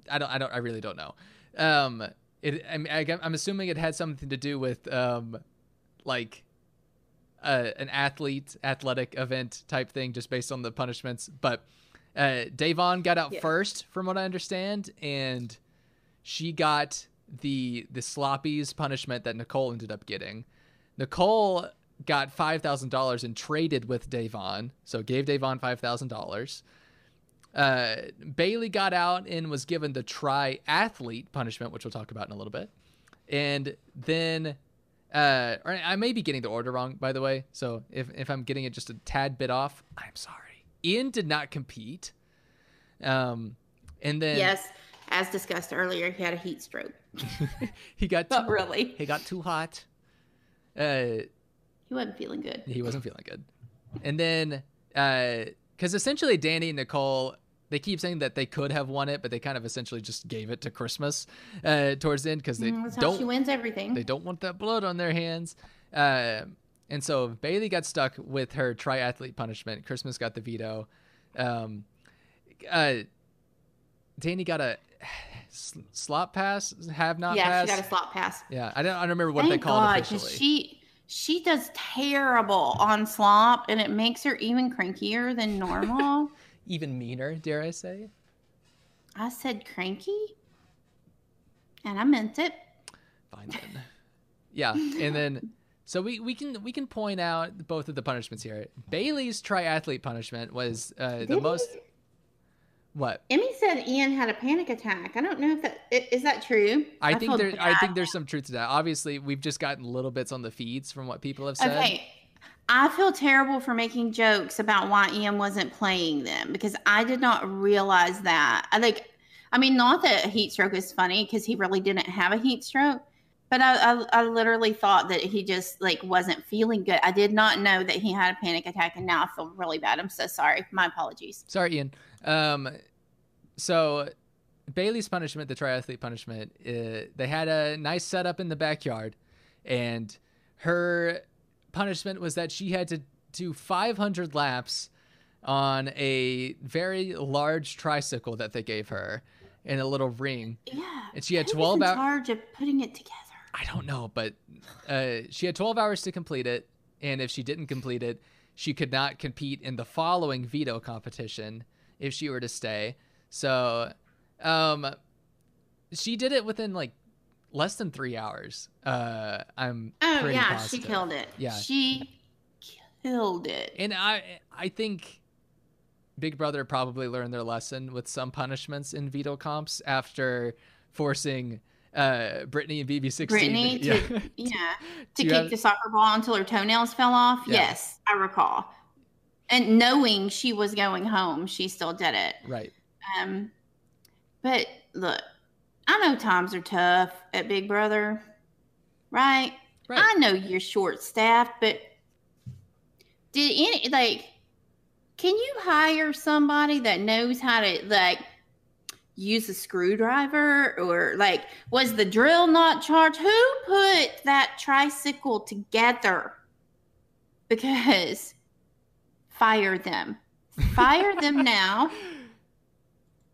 I don't. I don't. I really don't know. Um, it. I'm, I- I'm assuming it had something to do with um, like. Uh, an athlete, athletic event type thing, just based on the punishments. But uh, Da'Vonne got out Yeah. first, from what I understand, and she got the the sloppies punishment that Nicole ended up getting. Nicole got five thousand dollars and traded with Da'Vonne, so gave Da'Vonne five thousand dollars. Uh, Bayleigh got out and was given the triathlete punishment, which we'll talk about in a little bit, and then. Uh, I may be getting the order wrong, by the way. So if, if I'm getting it just a tad bit off, I'm sorry. Ian did not compete. Um, and then Yes, as discussed earlier, he had a heat stroke. he got too, really. he got too hot. Uh, He wasn't feeling good. he wasn't feeling good. And then, because essentially Dani and Nicole, they keep saying that they could have won it, but they kind of essentially just gave it to Christmas uh, towards the end because they Mm, don't she wins everything. they don't want that blood on their hands. Uh, and so Bayleigh got stuck with her triathlete punishment. Christmas got the veto. Um, uh, Dani got a s- slop pass, have not yeah, pass. she got a slot pass. yeah, I don't, I don't remember what Thank they called God, it officially. she she does terrible on slop, and it makes her even crankier than normal. Even meaner, dare I say? I said cranky, and I meant it. Fine then. Yeah, and then so we, we can we can point out both of the punishments here. Bayleigh's triathlete punishment was uh, the Did most. he? What Emmy said Ian had a panic attack. I don't know if that is that true. I think feel there I think there's some truth to that. Obviously, we've just gotten little bits on the feeds from what people have said. Okay. I feel terrible for making jokes about why Ian wasn't playing them because I did not realize that. I like, I mean, not that heat stroke is funny because he really didn't have a heat stroke, but I, I, I literally thought that he just like wasn't feeling good. I did not know that he had a panic attack, and now I feel really bad. I'm so sorry. My apologies. Sorry, Ian. Um, so Bayleigh's punishment, the triathlete punishment, uh, they had a nice setup in the backyard, and her punishment was that she had to do 500 laps on a very large tricycle that they gave her in a little ring. Yeah. And she had 12 hours. charge of putting it together. I don't know, but uh, she had 12 hours to complete it, and if she didn't complete it, she could not compete in the following veto competition if she were to stay. So, um, she did it within like less than three hours. Uh, I'm Oh yeah, positive. she killed it. Yeah. She killed it. And I, I think Big Brother probably learned their lesson with some punishments in veto comps after forcing uh, Brittany and BB16. Brittany to yeah, yeah to to kick have- the soccer ball until her toenails fell off. Yeah. Yes, I recall. And knowing she was going home, she still did it. right. Um, but look, I know times are tough at Big Brother, right? Right. I know you're short staffed, but did any like can you hire somebody that knows how to like use a screwdriver or like was the drill not charged? Who put that tricycle together? Because fire them. Fire them now.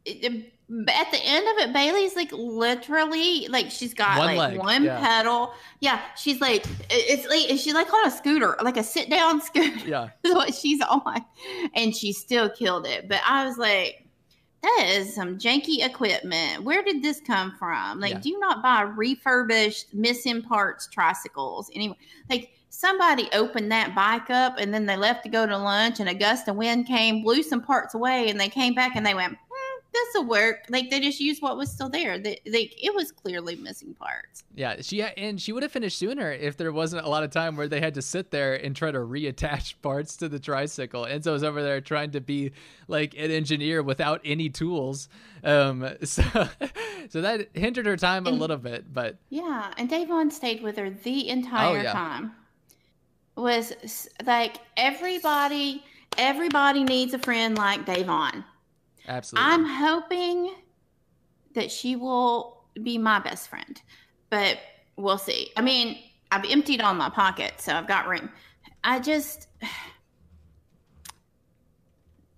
It- at the end of it, Bayleigh's like literally like she's got One like leg, one yeah. pedal. Yeah, she's like it's like she's like on a scooter, like a sit down scooter Yeah. is what she's on, and she still killed it. But I was like, that is some janky equipment. Where did this come from? Like, Yeah. do not buy refurbished missing parts tricycles anyway? Like somebody opened that bike up and then they left to go to lunch, and a gust of wind came, blew some parts away, and they came back and they went, this will work. Like they just used what was still there. They, like it was clearly missing parts. Yeah, she had, and she would have finished sooner if there wasn't a lot of time where they had to sit there and try to reattach parts to the tricycle. Enzo was over there trying to be like an engineer without any tools, um, so so that hindered her time a little bit. But Yeah, and Da'Vonne stayed with her the entire Oh, yeah. time. Was like everybody, everybody needs a friend like Da'Vonne. Absolutely, I'm hoping that she will be my best friend, but we'll see. I mean, I've emptied all my pockets, so I've got room. I just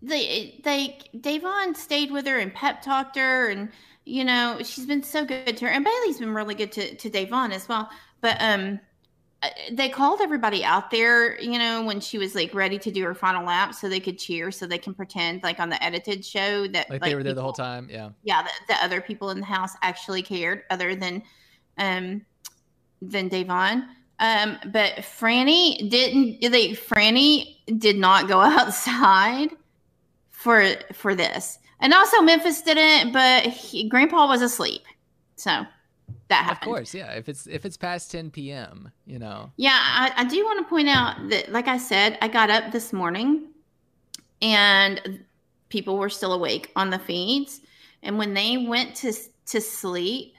they they Da'Vonne stayed with her and pep talked her, and you know she's been so good to her, and Bayleigh's been really good to to Da'Vonne as well. But um, they called everybody out there, you know, when she was like ready to do her final lap, so they could cheer, so they can pretend like on the edited show that like, they were there the whole time. Yeah, yeah, The, that other people in the house actually cared, other than um than Da'Vonne. Um, but Franny didn't. Like Franny did not go outside for for this, and also Memphis didn't. But he, Grandpa was asleep, so that of course. Yeah, if it's if it's past 10 p.m., you know, Yeah, I, I do want to point out that, like I said, I got up this morning and people were still awake on the feeds. And when they went to to sleep,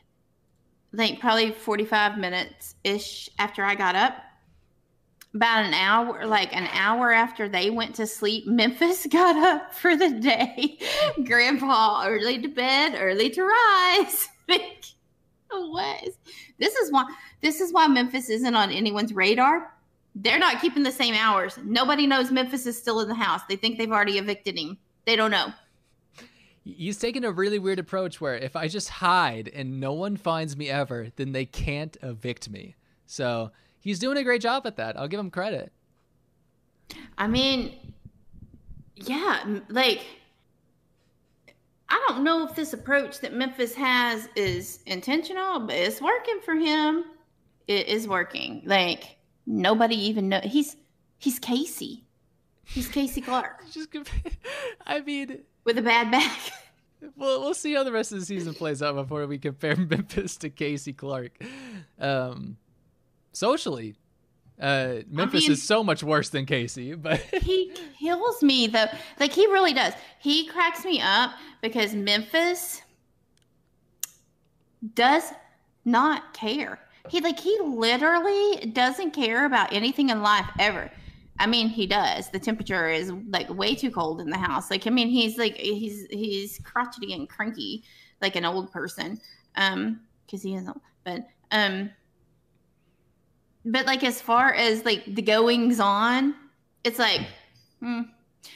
like probably 45 minutes ish after I got up, about an hour, like an hour after they went to sleep, Memphis got up for the day. Grandpa early to bed, early to rise. Like, what? is- This is why this is why Memphis isn't on anyone's radar. They're not keeping the same hours. Nobody knows Memphis is still in the house. They think they've already evicted him. They don't know. he's taken a really weird approach where if I just hide and no one finds me ever, then they can't evict me. So he's doing a great job at that. I'll give him credit. I mean, yeah, like I don't know if this approach that Memphis has is intentional, but it's working for him. It is working. Like nobody even know he's he's Casey. He's Casey Clark Just, I mean, with a bad back. we'll we'll see how the rest of the season plays out before we compare Memphis to Casey Clark. Um, socially, uh, Memphis mean- is so much worse than Casey, but he kills me though. Like he really does. He cracks me up because Memphis does not care. He like he literally doesn't care about anything in life ever. I mean, he does. The temperature is like way too cold in the house. Like, I mean, he's like he's he's crotchety and cranky, like an old person. Um, because he is old. But um, but like as far as like the goings on, it's like, hmm.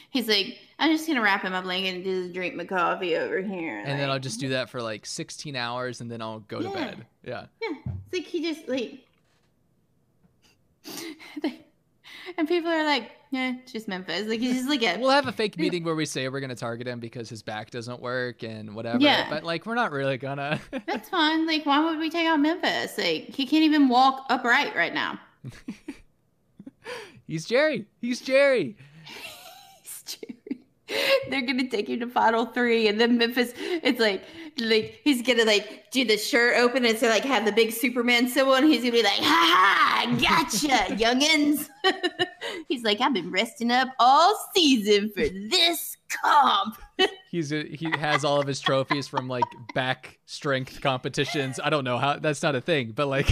he's like, I'm just gonna wrap in my blanket and just drink my coffee over here. and then I'll just do that for like 16 hours, and then I'll go to bed. Yeah. Yeah, it's like he just like, and people are like, yeah, it's just Memphis. Like he's just like a We'll have a fake meeting where we say we're gonna target him because his back doesn't work and whatever. Yeah. But like, we're not really gonna. That's fine. Like, why would we take out Memphis? Like, he can't even walk upright right now. He's Jerry. He's Jerry. They're gonna take you to final three, and then Memphis. It's like, like he's gonna like do the shirt open and say like have the big Superman symbol, and he's gonna be like, "Ha ha, gotcha, youngins." he's like, "I've been resting up all season for this comp." He's a, he has all of his trophies from like back strength competitions. I don't know how that's not a thing, but like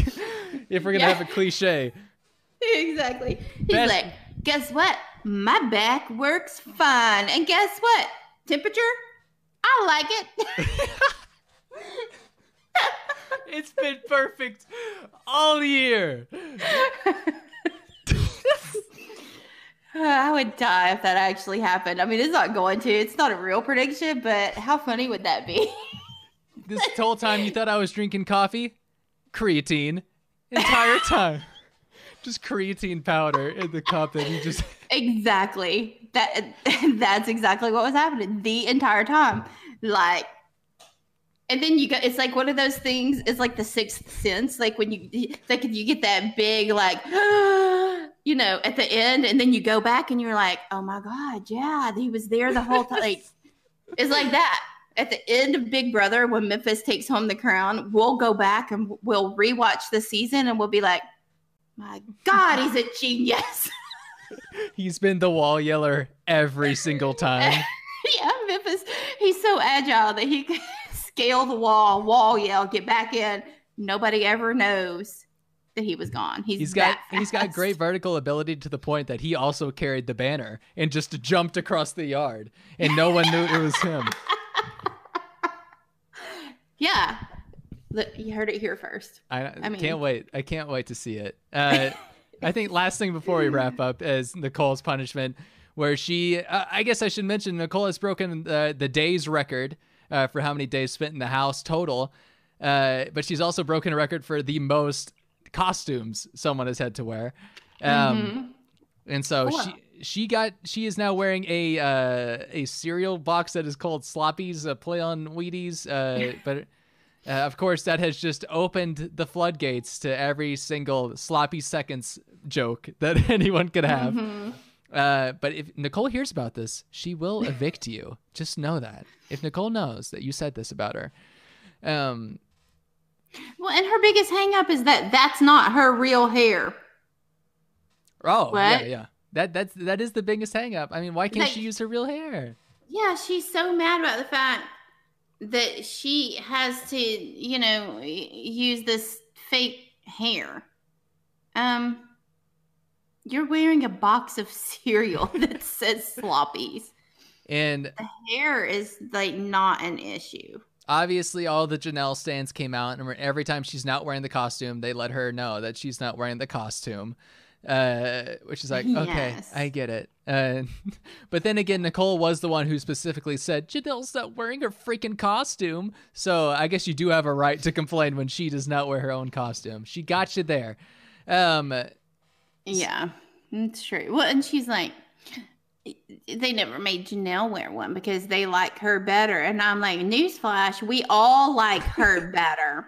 if we're gonna Yeah. have a cliche, exactly. He's Best- like, guess what? My back works fine. And guess what? Temperature? I like it. it's been perfect all year. I would die if that actually happened. I mean, it's not going to. It's not a real prediction, but how funny would that be? This whole time you thought I was drinking coffee, creatine, entire time. Just creatine powder in the cup that you just. exactly. That that's exactly what was happening the entire time. Like and then you go it's like one of those things it's like the sixth sense like when you like you get that big like you know at the end and then you go back and you're like oh my god yeah he was there the whole time like it's like that at the end of Big Brother, when Memphis takes home the crown, we'll go back and we'll rewatch the season and we'll be like, my God, he's a genius. He's been the wall yeller every single time. yeah, Memphis, he's so agile that he can scale the wall, wall yell, get back in. Nobody ever knows that he was gone. He's, he's got that he's got great vertical ability to the point that he also carried the banner and just jumped across the yard and no one knew it was him. Yeah. You heard it here first. I, I mean- can't wait. I can't wait to see it. Uh, I think last thing before we wrap up is Nicole's punishment, where she. Uh, I guess I should mention Nicole has broken uh, the days record uh, for how many days spent in the house total, uh, but she's also broken a record for the most costumes someone has had to wear. Um, And so Cool. she she got she is now wearing a uh, a cereal box that is called Sloppy's, a play on Wheaties. Uh, but uh, of course, that has just opened the floodgates to every single sloppy seconds joke that anyone could have. Mm-hmm. Uh, but if Nicole hears about this, she will evict you. Just know that. If Nicole knows that you said this about her, um, Well, and her biggest hang up is that that's not her real hair. oh yeah, What? yeah, that that's that is the biggest hang up. I mean, why can't Like- she use her real hair? Yeah, she's so mad about the fact that she has to, you know, use this fake hair. Um, you're wearing a box of cereal that says sloppies. And The hair is like not an issue. obviously all the Janelle stands came out, and every time she's not wearing the costume, they let her know that she's not wearing the costume. Uh, which is like, okay, I get it. Uh, but then again, Nicole was the one who specifically said Janelle's not wearing her freaking costume. So I guess you do have a right to complain when she does not wear her own costume. She got you there. Um, Yeah, it's true. Well, and she's like, they never made Janelle wear one because they like her better. And I'm like, newsflash, we all like her better.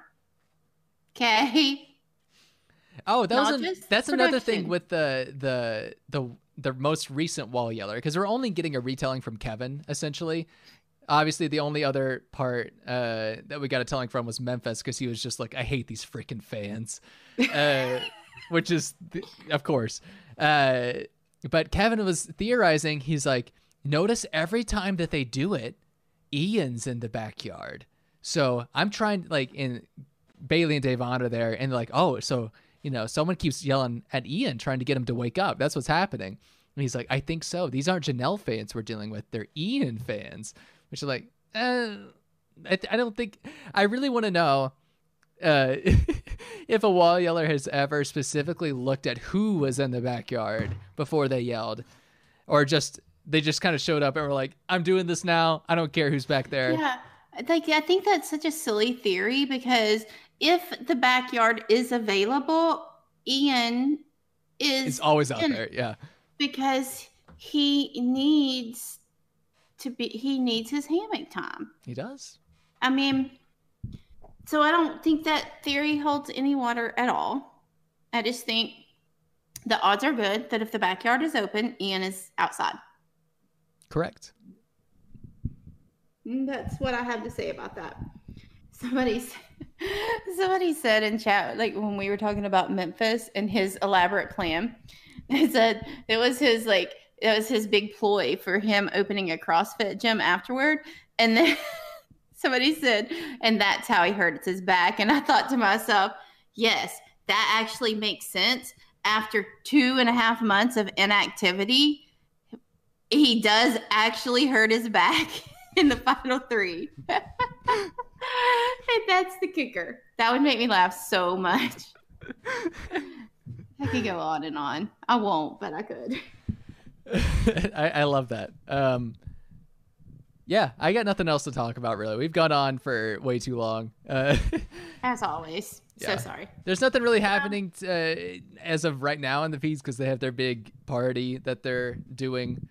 Okay. Oh, that Not was just that's another thing with the the the the most recent wall yeller because we're only getting a retelling from Kevin essentially. Obviously, the only other part uh, that we got a telling from was Memphis because he was just like, "I hate these freaking fans," uh, which is, th- of course. Uh, but Kevin was theorizing. He's like, "Notice every time that they do it, Ian's in the backyard." So I'm trying like in Bayleigh and Da'Vonne are there, and like, oh, so you know, someone keeps yelling at Ian, trying to get him to wake up. That's what's happening. And he's like, I think so. These aren't Janelle fans we're dealing with; they're Ian fans. Which is like, uh, I, I don't think. I really want to know uh, if a wall yeller has ever specifically looked at who was in the backyard before they yelled, or just they just kind of showed up and were like, "I'm doing this now. I don't care who's back there." Yeah. Like I think that's such a silly theory because if the backyard is available, Ian is It's always out in there. Yeah. because he needs to be he needs his hammock time. He does. I mean, so I don't think that theory holds any water at all. I just think the odds are good that if the backyard is open, Ian is outside. Correct. That's what I have to say about that. Somebody, somebody said in chat, like when we were talking about Memphis and his elaborate plan, They said it was his like it was his big ploy for him opening a CrossFit gym afterward, and then somebody said, and that's how he hurts his back. And I thought to myself, yes, that actually makes sense. After two and a half months of inactivity, he does actually hurt his back in the final three. And that's the kicker. That would make me laugh so much. I could go on and on. I won't, but I could. I, I love that. Um, yeah, I got nothing else to talk about really. We've gone on for way too long. Uh, As always. Yeah. So sorry. there's nothing really happening t- uh, as of right now in the feeds because they have their big party that they're doing.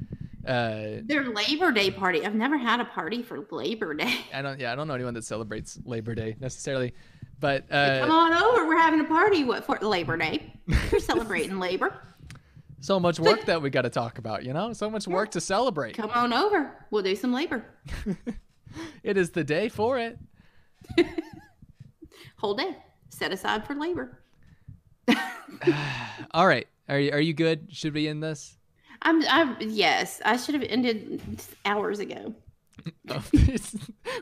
Uh, Their Labor Day party. I've never had a party for Labor Day. I don't. Yeah, I don't know anyone that celebrates Labor Day necessarily, but uh, Come on over. We're having a party what for Labor Day. We're celebrating labor. so much work that we got to talk about. You know, so much work to celebrate. Come on over. We'll do some labor. it is the day for it. Whole day set aside for labor. All right. Are you, are you good? Should we end this? I'm, I'm yes. I should have ended hours ago.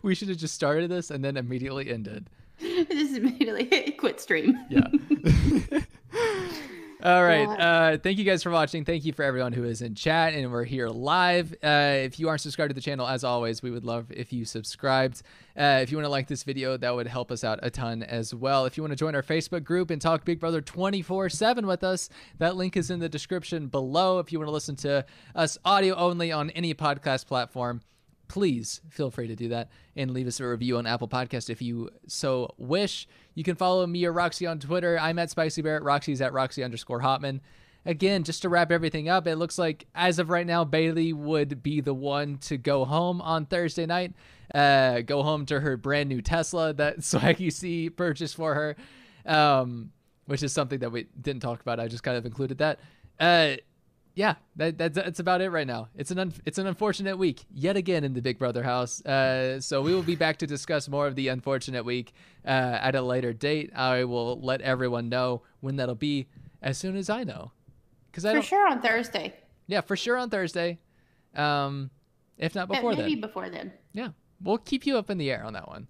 we should have just started this and then immediately ended. Just immediately quit stream. Yeah. All right. Uh, thank you guys for watching. Thank you for everyone who is in chat and we're here live. Uh, if you aren't subscribed to the channel, as always, we would love if you subscribed. Uh, if you want to like this video, that would help us out a ton as well. If you want to join our Facebook group and talk Big Brother 24 7 with us, that link is in the description below. If you want to listen to us audio only on any podcast platform, please feel free to do that and leave us a review on Apple Podcast if you so wish. You can follow me or Roxy on Twitter. I'm at Spicy Barrett. Roxy's at Roxy underscore Hotman. Again, just to wrap everything up, it looks like as of right now, Bayleigh would be the one to go home on Thursday night. Uh, go home to her brand new Tesla that Swaggy C purchased for her, um, which is something that we didn't talk about. I just kind of included that. Uh, yeah, that, that, that's about it right now. It's an un, it's an unfortunate week yet again in the Big Brother house. Uh, so we will be back to discuss more of the unfortunate week uh, at a later date. I will let everyone know when that'll be as soon as I know. Because I for sure on Thursday. Yeah, for sure on Thursday. Um, if not before maybe then. Maybe before then. Yeah, we'll keep you up in the air on that one.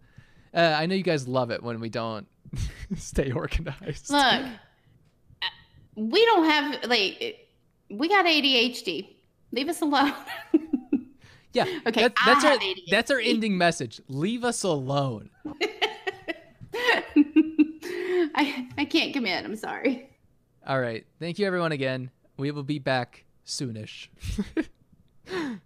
Uh, I know you guys love it when we don't stay organized. Look, uh, we don't have like we got ADHD. Leave us alone. yeah. Okay. That, that's our that's our ending message. Leave us alone. I I can't commit. I'm sorry. All right. Thank you everyone again. We will be back soonish.